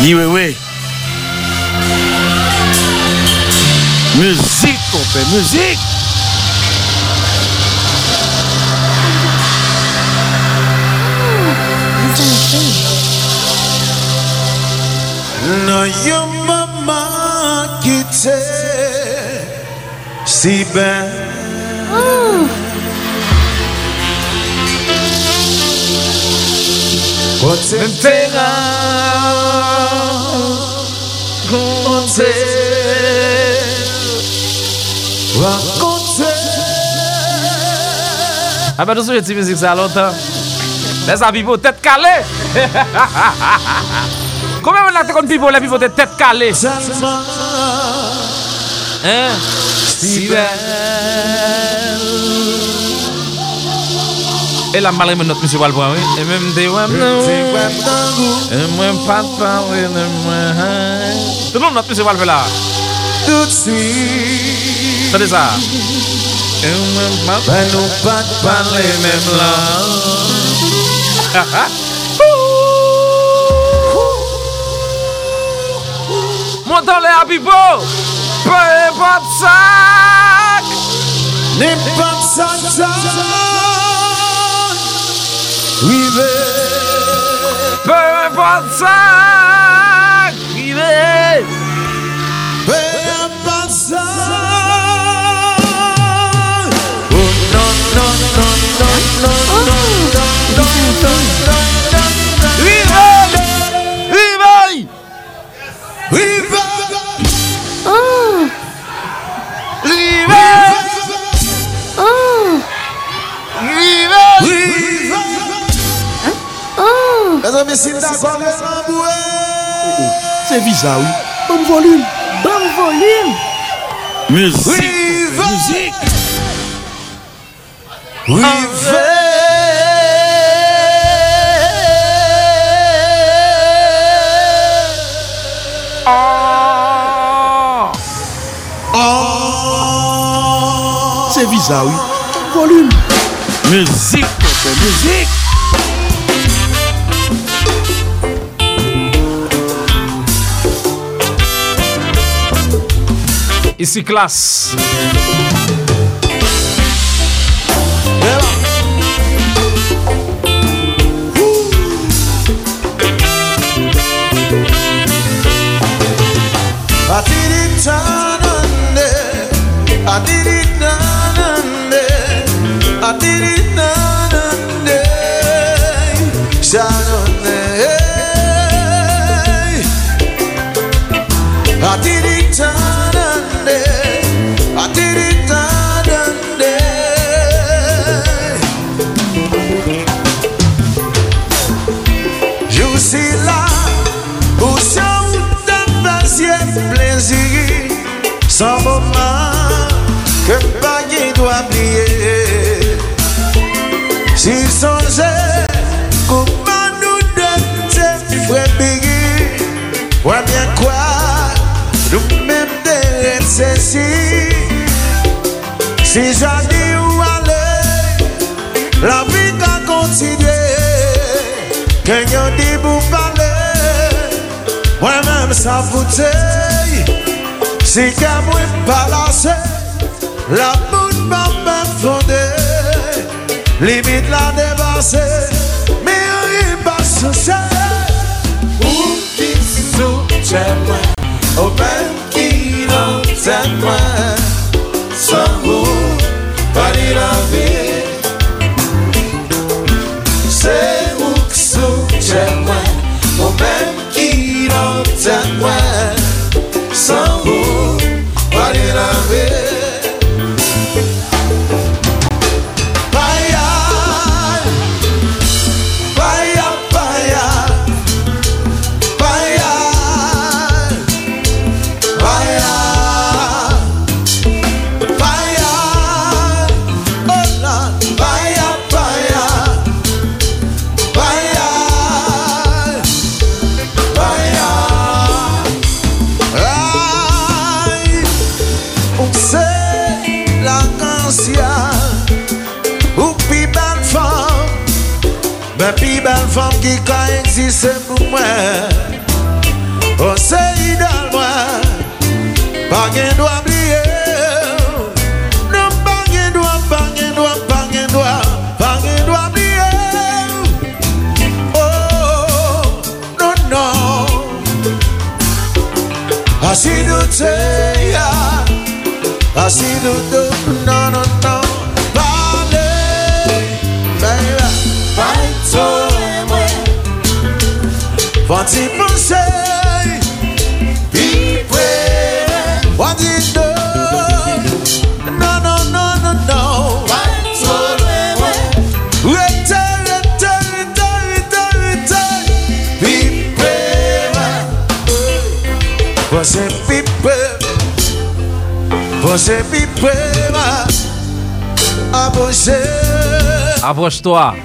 Dis oui, oui. Musique, compère, musique. No, your si ben. Rakonte Rakonte A pa nou sou jeti mizik sa lontan Lè sa pipo tèt kalè Kome mè lakte kon pipo lè pipo tèt kalè Salman Si bel E la mal reme not msye Walbran, oui. E mwen mde wap nan wou, e mwen pat pa wè nan mwen hay. Tout nou not msye Walbran la. Tout swi. Tade sa. E mwen pat pa nou pat pa lè men blan. Ha ha. Montan le apipo. Pe e pat sak. Ne pat sak sak. Importe ça. Rive. Peu importe ça Oh non non non non non non non non non non C'est visa, oui. Bon volume. Bon volume. Musique. Riva. Musique. Ah. Ah. C'est visa, oui. Volume. Musique, musique. Ici classe. Si jadi ou ale, la vi ka kontinye Ken yon di pou pale, mwen men sa foute. Si ke mwen palase, la moun mwen mwen fonde. Limit la debase, mi yon yon basse se Ou ki sou che mwen, ou men ki nan ten mwen. sempre pela a você. A voz tua.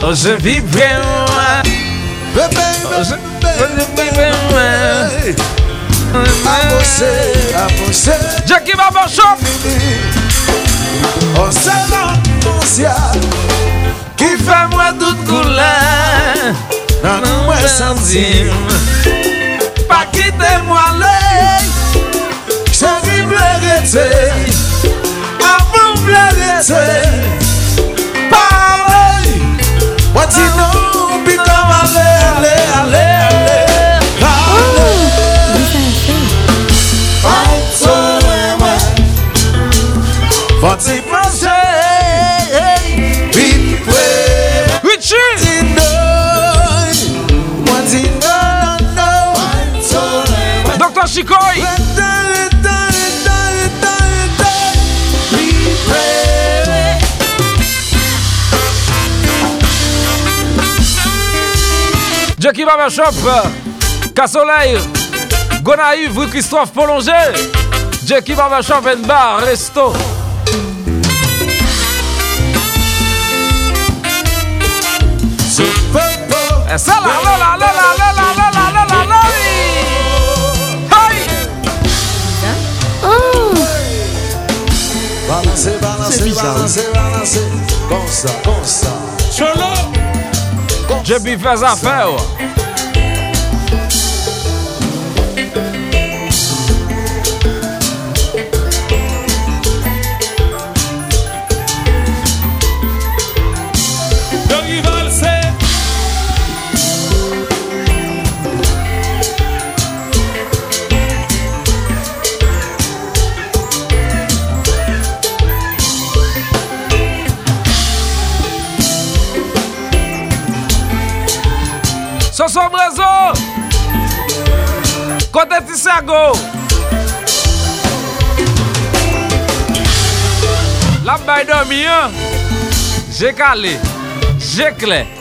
Você viveu. A você, a você. Jackie Babel Shop. Você anuncia que fais-moi de couleur. Não, não é sozinho. lese Avan m la lese Pare Wati nou pi kom ale ale ale ale Pare Wati Jackie Barbershop. Cassoleil. Gonaïve, rue Christophe Prolongé. Jackie Barbershop and Bar, Resto. Et ça là, là, là, là, là, là, là, là, là, là, là, là, oui. Hey! Balancer, balancer, balancer, balancer. Comme ça, comme ça. Cholo JB Vezapel. Chicago. La bay do mi an Jekale Jekle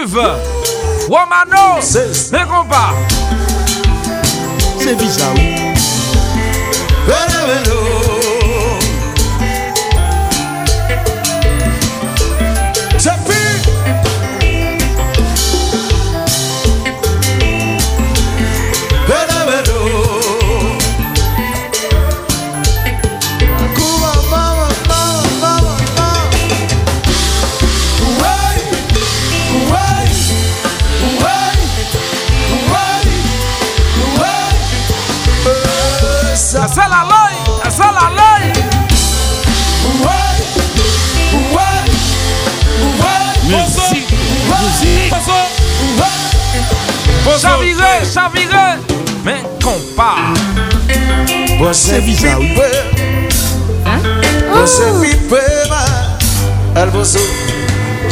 Gonaïve, Womano, ne compas. C'est bizarre,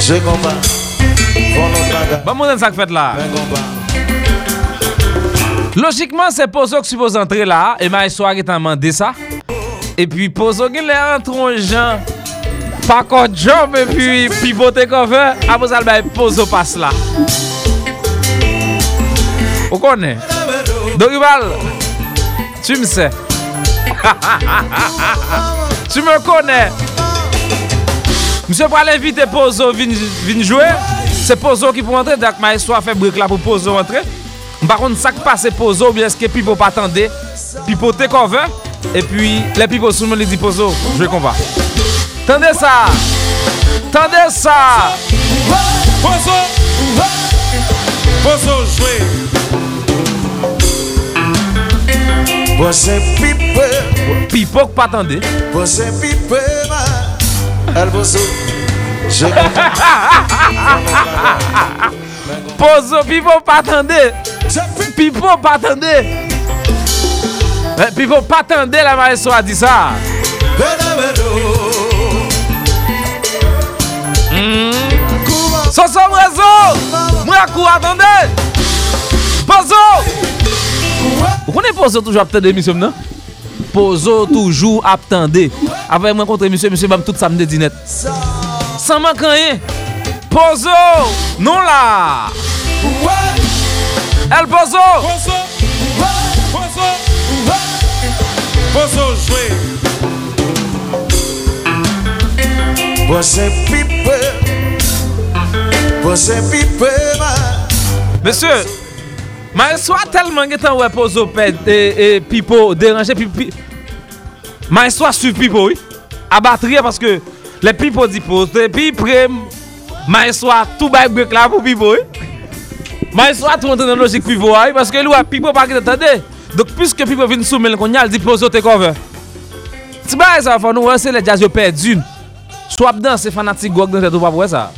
Je komba Bon moun an sak fèt la Logikman se pozo ki suppose antre la E ma e swag etan mande sa E pi pozo gen le antron jan Pa kon job E pi pivote kon fè A pou sal bay pozo pas la O konen Dorival Tu mse Tu me konen Monsieur pour aller inviter Pozo vin, vin jouer. C'est Pozo qui pour entrer. Donc ma histoire fait brique là pour Pozo entrer. Par contre, ça qui passe Pozo, ou bien est-ce que Pipo pas attendre Pipo te cover. Et puis, les Pipo sous le monde, dit Pozo, je vais combat. Tendez ça. Tendez ça. Pozo, Pozo jouer. Você pipe, Pipo qui pas attendre. você pipema, El bozo Bozo, pipo patande Pipo patande Pipo patande la maestro a di sa Sosom rezo Mwen akou atande Bozo Ou konen bozo toujwa ptande emisyon nan? Pozo toujours attendre. Après, moi, rencontré monsieur, monsieur, m'a tout samedi dinette. Sans manquer rien. Pozo. Non là. El Pozo. Pozo, Pozo, Pozo jouer. Você pipe, você pipema. Monsieur, Maeswa telman gen tan wè pozo pet e, e pipo deranje pipo. Maeswa su pipo wè. Abatriye paske le pipo di poste. Pi prem maeswa tou bay brek la pou pipo wè. Maeswa tou ante nan logik pipo wè. Paske lou wè pipo pa ki te tade. Dok pwiske pipo vin sou men kon yal di pozo te kon vè. Ti ba e sa fwa nou wè se le jazz yo pet dune. Swap dan se fanatik gok dan te tou pa pou wè sa.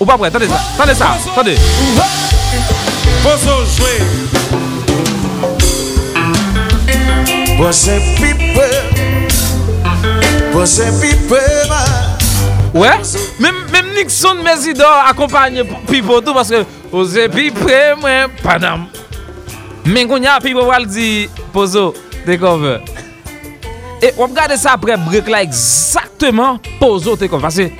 Ou pa pou wè, tade sa. Tade sa, tade. Bozo jwe Boze pipe Boze pipe Ouè, mèm Nixon Mezidor akompagne pipo tou Paske boze oh, pipe mwen panam Men konya pipo wal di Bozo dekove E wap gade sa apre brek la Eksakteman Bozo dekove Pase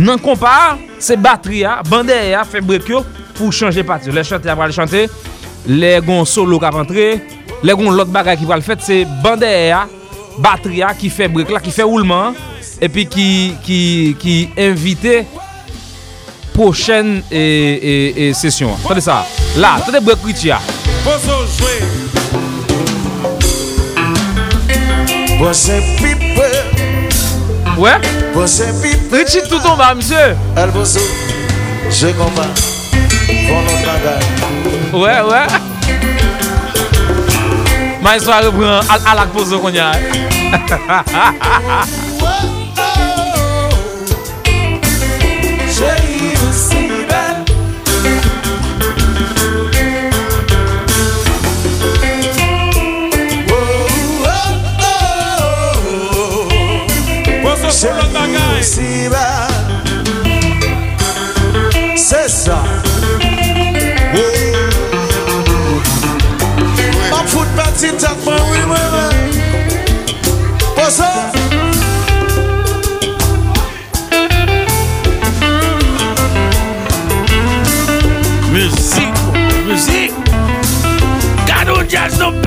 nan kompa se batri ya Bande ya fe brek yo. pou chanje pati. Le chante a pral chante, le gon solo kap antre, le gon lot bagay ki pral fet, se bande e a, batri a, ki fe brek la, ki fe oulman, epi ki, ki, ki invite pochen e, e, e sesyon. Tande sa, la, tande brek witi a. Boso jwe Boso pipe Ouè? Boso pipe Richie tout tomba, msye El boso, je kompa Ouè, ouais, ouè. Ouais. Mais soare bran, alak al pozo konya.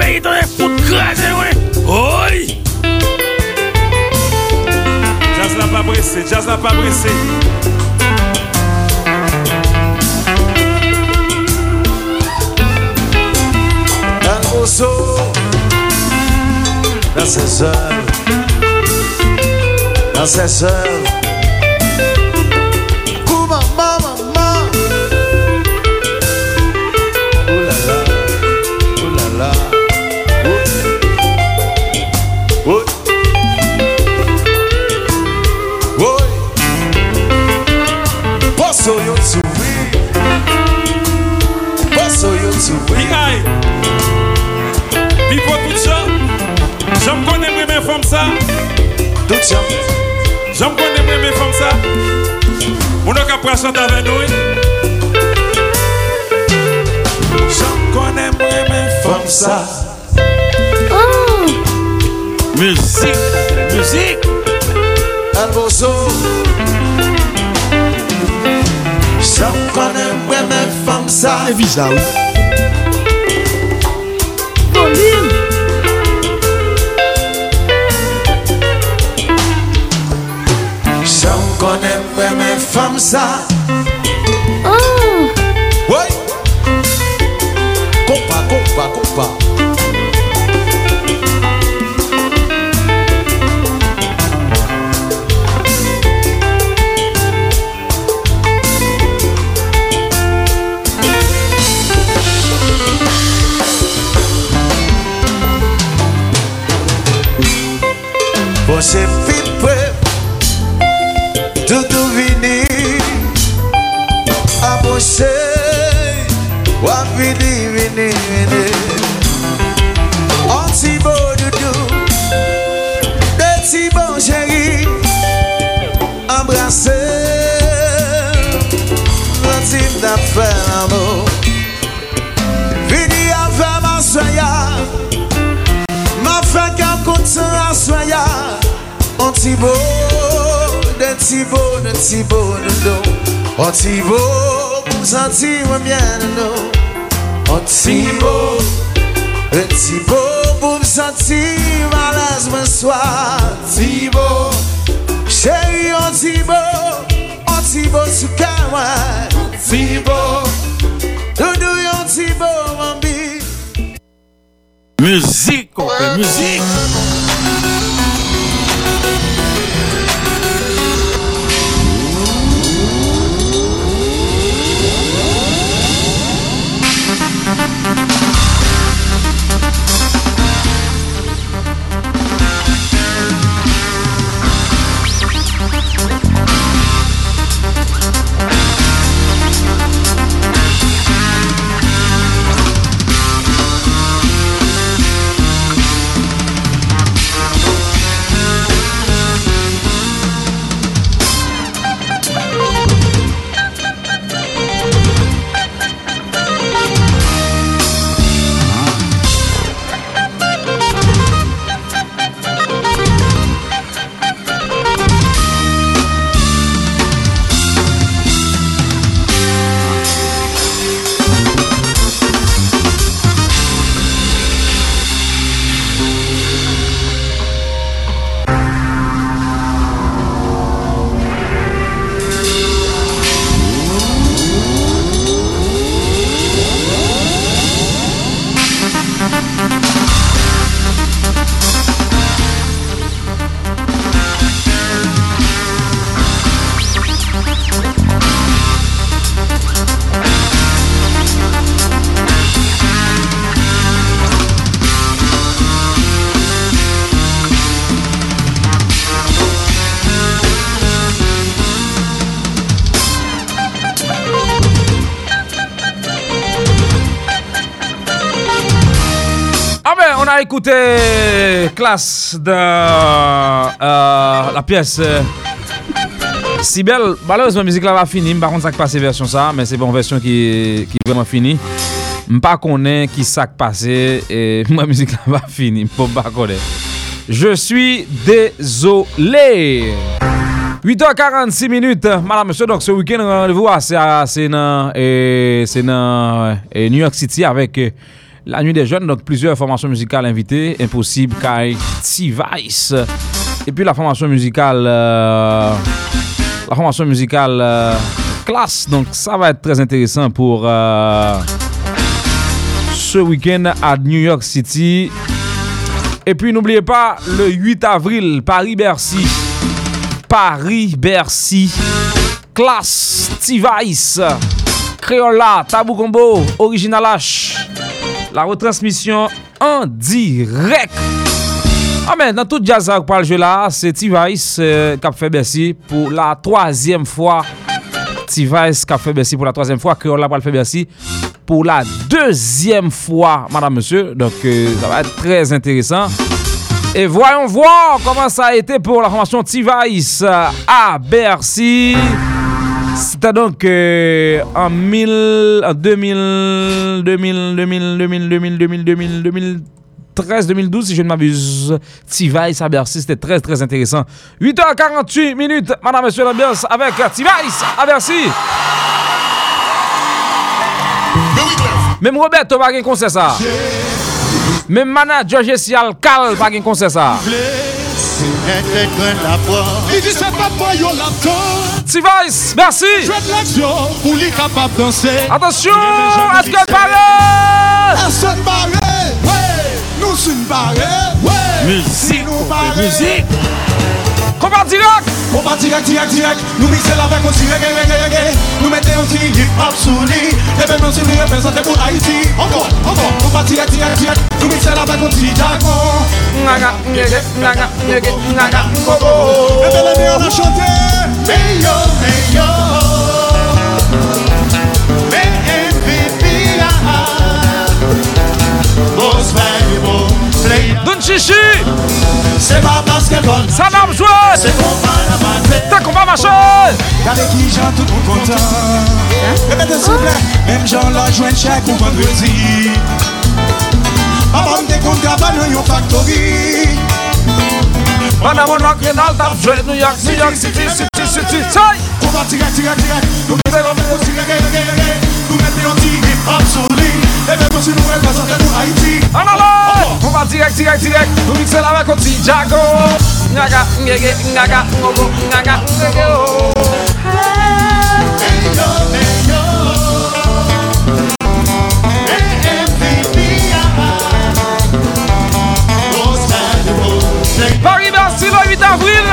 mè yi tonè kout krasè wè. Oy! Jazz la pa bresè, jazz la pa bresè. Un roseau dans ses œuvres, dans ses œuvres. present avè nou Jom konè mwen men fòm sa. Müzik, müzik Alboso Jom konè mwen men fòm sa. Evisa ou Volim Jom konè men fam sa Woy Kompa, kompa, kompa Você pipe Tudo vini Antibo, antibo, nando Antibo, mousanti wamyen, nando Antibo, antibo, mousanti malaz menswa Antibo, chéri antibo Antibo souke mwen Antibo, doudou yon antibo wambi Muzik, konpe, muzik classe de euh, la pièce euh, Si belle. Malheureusement, la musique là va finir. Par contre, ça qui passe version ça, mais c'est bon version qui qui est vraiment finie. M'pas connaît qui ça qui passé et ma musique là va finir. Pour pas connaître. Je suis désolé. 8h46 minutes, madame, monsieur. Donc, ce week-end, rendez-vous, c'est dans New York City avec euh, la nuit des jeunes. Donc, plusieurs formations musicales invitées. Impossible, Kai, T-Vice. Et puis, la formation musicale. euh, la formation musicale euh, classe. Donc, ça va être très intéressant pour euh, ce week-end à New York City. Et puis, n'oubliez pas, le 8 avril, Paris-Bercy. Paris-Bercy. Classe, T-Vice, Créola, Tabou Combo, Original H. La retransmission en direct. Ah mais dans tout jazz par le jeu là, c'est T-Vice euh, qui a fait Bercy pour la troisième fois. T-Vice qui a fait Bercy pour la troisième fois. Créola pour le fait Bercy pour la deuxième fois, madame, monsieur. Donc euh, ça va être très intéressant. Et voyons voir comment ça a été pour la formation T-Vice à Bercy. C'était donc euh, en, 1000, en 2000, 2000, 2000, 2000, 2000, 2000, 2000, 2013, 2012, si je ne m'abuse. T-Vice à Bercy, c'était très, très intéressant. 8h48 minutes, madame, monsieur, l'ambiance avec T-Vice à Bercy. Même Roberto pas un concert ça. Même manager Gessial Cal pas un concert ça. Il dit c'est pas moi yo T-Vice, merci. Je de l'action pour les capables de danser. Attention, à ce qu'elle parle. Personne barré. Ouais Nous sommes barrés Ouais. Musique, nous musique. Combat direct. On va direct, direct, direct Nous mixer avec petit reggae, reggae, reggae Nous mettons petit hip-hop sous lit Et même si nous représentons pour Haïti Encore, encore On va direct, direct, direct Nous mixer avec jargon Naga, naga, naga. Et on a chanté ah ah valuable Chichi, C'est pas parce qu'elle bonne ça n'a joué. C'est qu'on va la battre T'as qu'on va marcher. Regardez qui j'en tout content Répétez s'il vous plaît. Même j'en la joint chaque ou vendredi. Papa me décompte cabane yon factory. Tap, New York, New York City, City, city tight. Analog! On va direct, direct, Paris, merci le 8 avril.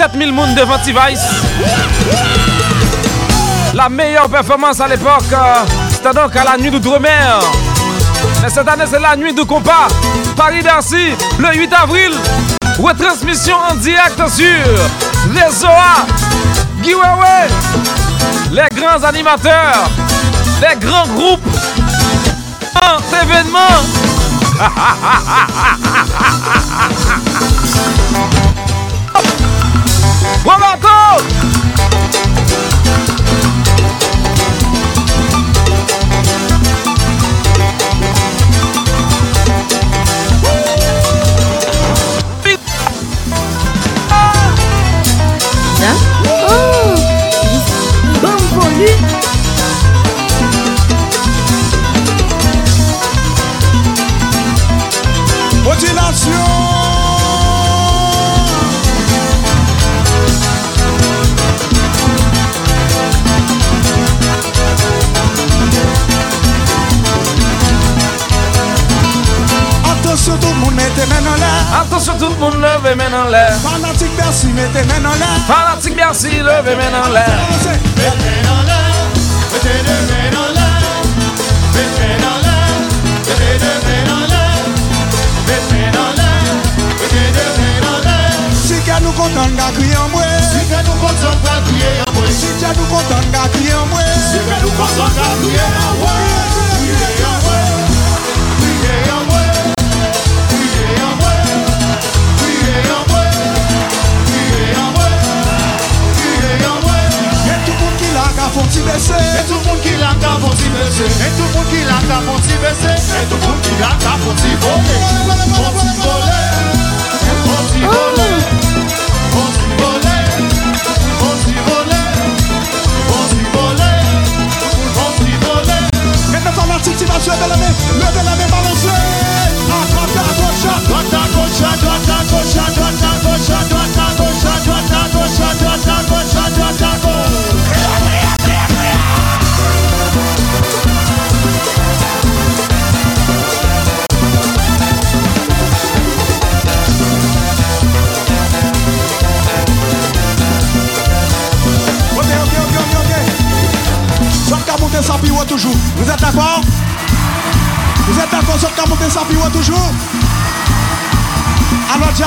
7000 moun devant T-Vice. La meilleure performance à l'époque, euh, c'était donc à la nuit d'outre-mer. Mais cette année, c'est la nuit du combat. Paris-Darcy, le 8 avril. Retransmission en direct sur les OA, Giveaway, les grands animateurs, les grands groupes. Un événement.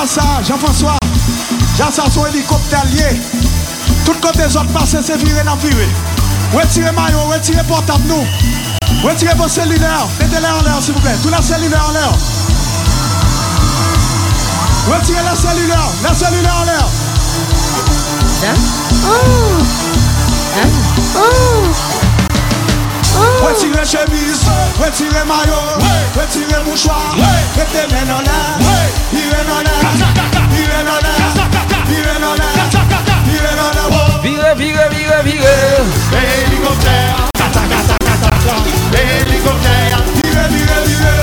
Jassa, Jean-François, Jassa sou helikopter liye. Tout kote zot pase se vire nan vire. Retire mayon, retire portab nou. Retire vos selulèr, mette lè an lèr s'il vous plè. Tout la selulèr an lèr. Retire la selulèr, la selulèr an lèr. Hein? Oh! Hein? Oh! Retire chemise, retire maillot, retire mouchoir, mettez-les dans l'air. Vive, vive, vive, vive. Veli con te, cata, cata, cata, cata. Veli con te, vive, vive, vive.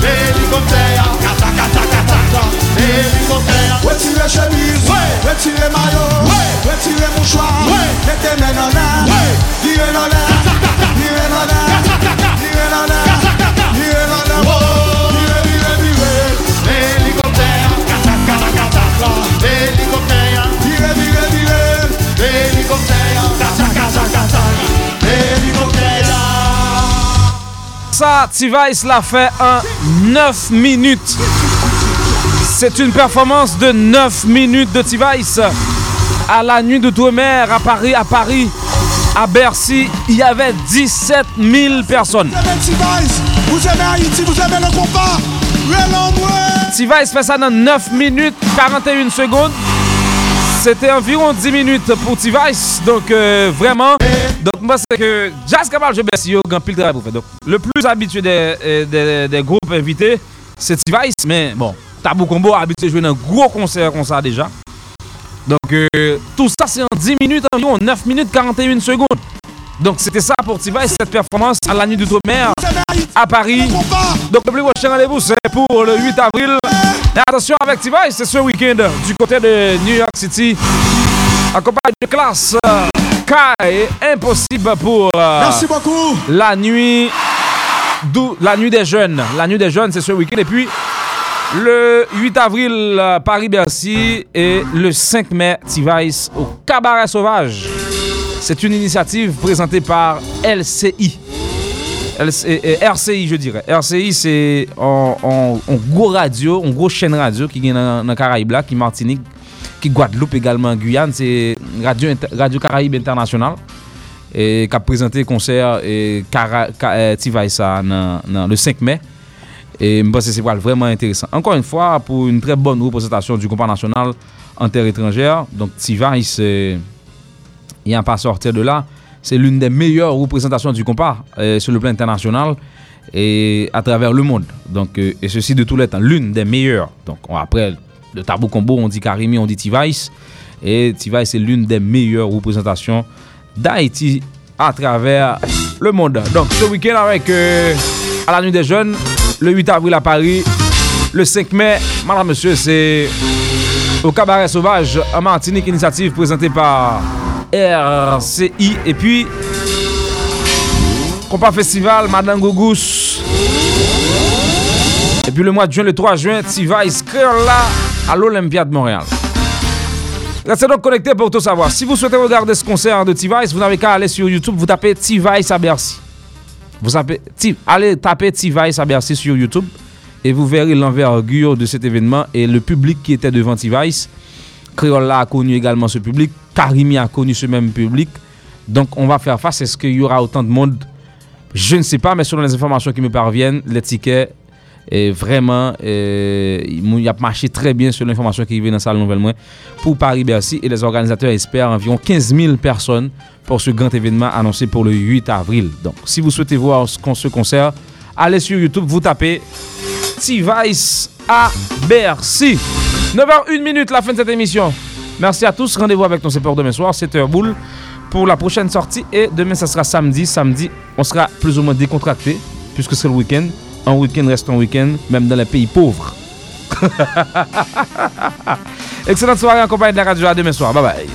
Veli con te, cata, cata, cata, cata. Veli con te. Retire chemise, retire maillot, retire mouchoir. Mettez mains dans l'air, vive dans l'air, vive dans l'air, vive dans l'air. Ça, T-Vice l'a fait en 9 minutes. C'est une performance de 9 minutes de T-Vice. À la nuit d'outre-mer, à Paris, à Paris, à Bercy, il y avait 17 000 personnes. Vous aimez T-Vice, vous aimez Haïti, vous aimez le combat. T-Vice fait ça dans 9 minutes 41 secondes. C'était environ 10 minutes pour T-Vice. Donc, euh, vraiment. Donc, moi, c'est que Jazz je merci, yo, grand pile travail pour faire. Donc, le plus habitué des, euh, des, des groupes invités, c'est T-Vice. Mais bon, Tabou Combo a habitué de jouer dans un gros concert comme ça déjà. Donc, euh, tout ça, c'est en 10 minutes environ, 9 minutes 41 secondes. Donc, c'était ça pour T-Vice, cette performance à la nuit d'outre-mer à Paris. Donc, le plus prochain rendez-vous, c'est pour le 8 avril. Et attention avec T-Vice, c'est ce week-end du côté de New York City. En compagnie de classe Kai, impossible pour euh, Merci beaucoup. la nuit, d'où- la nuit des jeunes. La nuit des jeunes, c'est ce week-end. Et puis, le 8 avril, euh, Paris-Bercy et le 5 mai, T-Vice au Cabaret Sauvage. C'est une initiative présentée par LCI. LCI euh, euh, RCI, je dirais. RCI, c'est un gros radio, un gros chaîne radio qui est dans, dans Caraïbes, là, qui Martinique, qui Guadeloupe également, Guyane. C'est radio, radio Caraïbes International. E kap prezante konser e, e, ti vay sa nan, nan le 5 me e mpase se pral vreman interesant ankon yon fwa pou yon tre bon representasyon du kompa nasyonal anter etranjer donk ti vay se n'y a pas à sortir de là. C'est l'une des meilleures représentations du compas euh, sur le plan international et à travers le monde. Donc, euh, et ceci de tous les temps, l'une des meilleures. Donc, on- après le Tabou Combo, on dit Karimi, on dit T-Vice. Et T-Vice, c'est l'une des meilleures représentations d'Haïti à travers le monde. Donc, ce week-end, avec euh, à la nuit des jeunes, le 8 avril à Paris, le 5 mai, madame, monsieur, c'est au Cabaret Sauvage, en Martinique, initiative présentée par RCI. Et puis, Compas Festival, Madame Gougous. Et puis le mois de juin, le 3 juin, T-Vice là à l'Olympiade de Montréal. Restez donc connectés pour tout savoir. Si vous souhaitez regarder ce concert de T-Vice, vous n'avez qu'à aller sur YouTube, vous tapez T-Vice à Bercy. Vous tapez, allez taper T-Vice à Bercy sur YouTube et vous verrez l'envergure de cet événement et le public qui était devant T-Vice. Créola a connu également ce public. Karimi a connu ce même public. Donc on va faire face. Est-ce qu'il y aura autant de monde? Je ne sais pas, mais selon les informations qui me parviennent, les tickets est vraiment euh, il a marché très bien sur l'information qui est dans la salle nouvelle moins pour Paris-Bercy et les organisateurs espèrent environ 15 000 personnes pour ce grand événement annoncé pour le 8 avril. Donc, si vous souhaitez voir ce concert, allez sur YouTube, vous tapez T-Vice à Bercy. 9h01 minute, la fin de cette émission. Merci à tous. Rendez-vous avec nos pour demain soir, 7h boule, pour la prochaine sortie. Et demain, ça sera samedi. Samedi, on sera plus ou moins décontracté, puisque c'est le week-end. Un week-end reste un week-end, même dans les pays pauvres. Excellente soirée en compagnie de la radio à demain soir. Bye bye.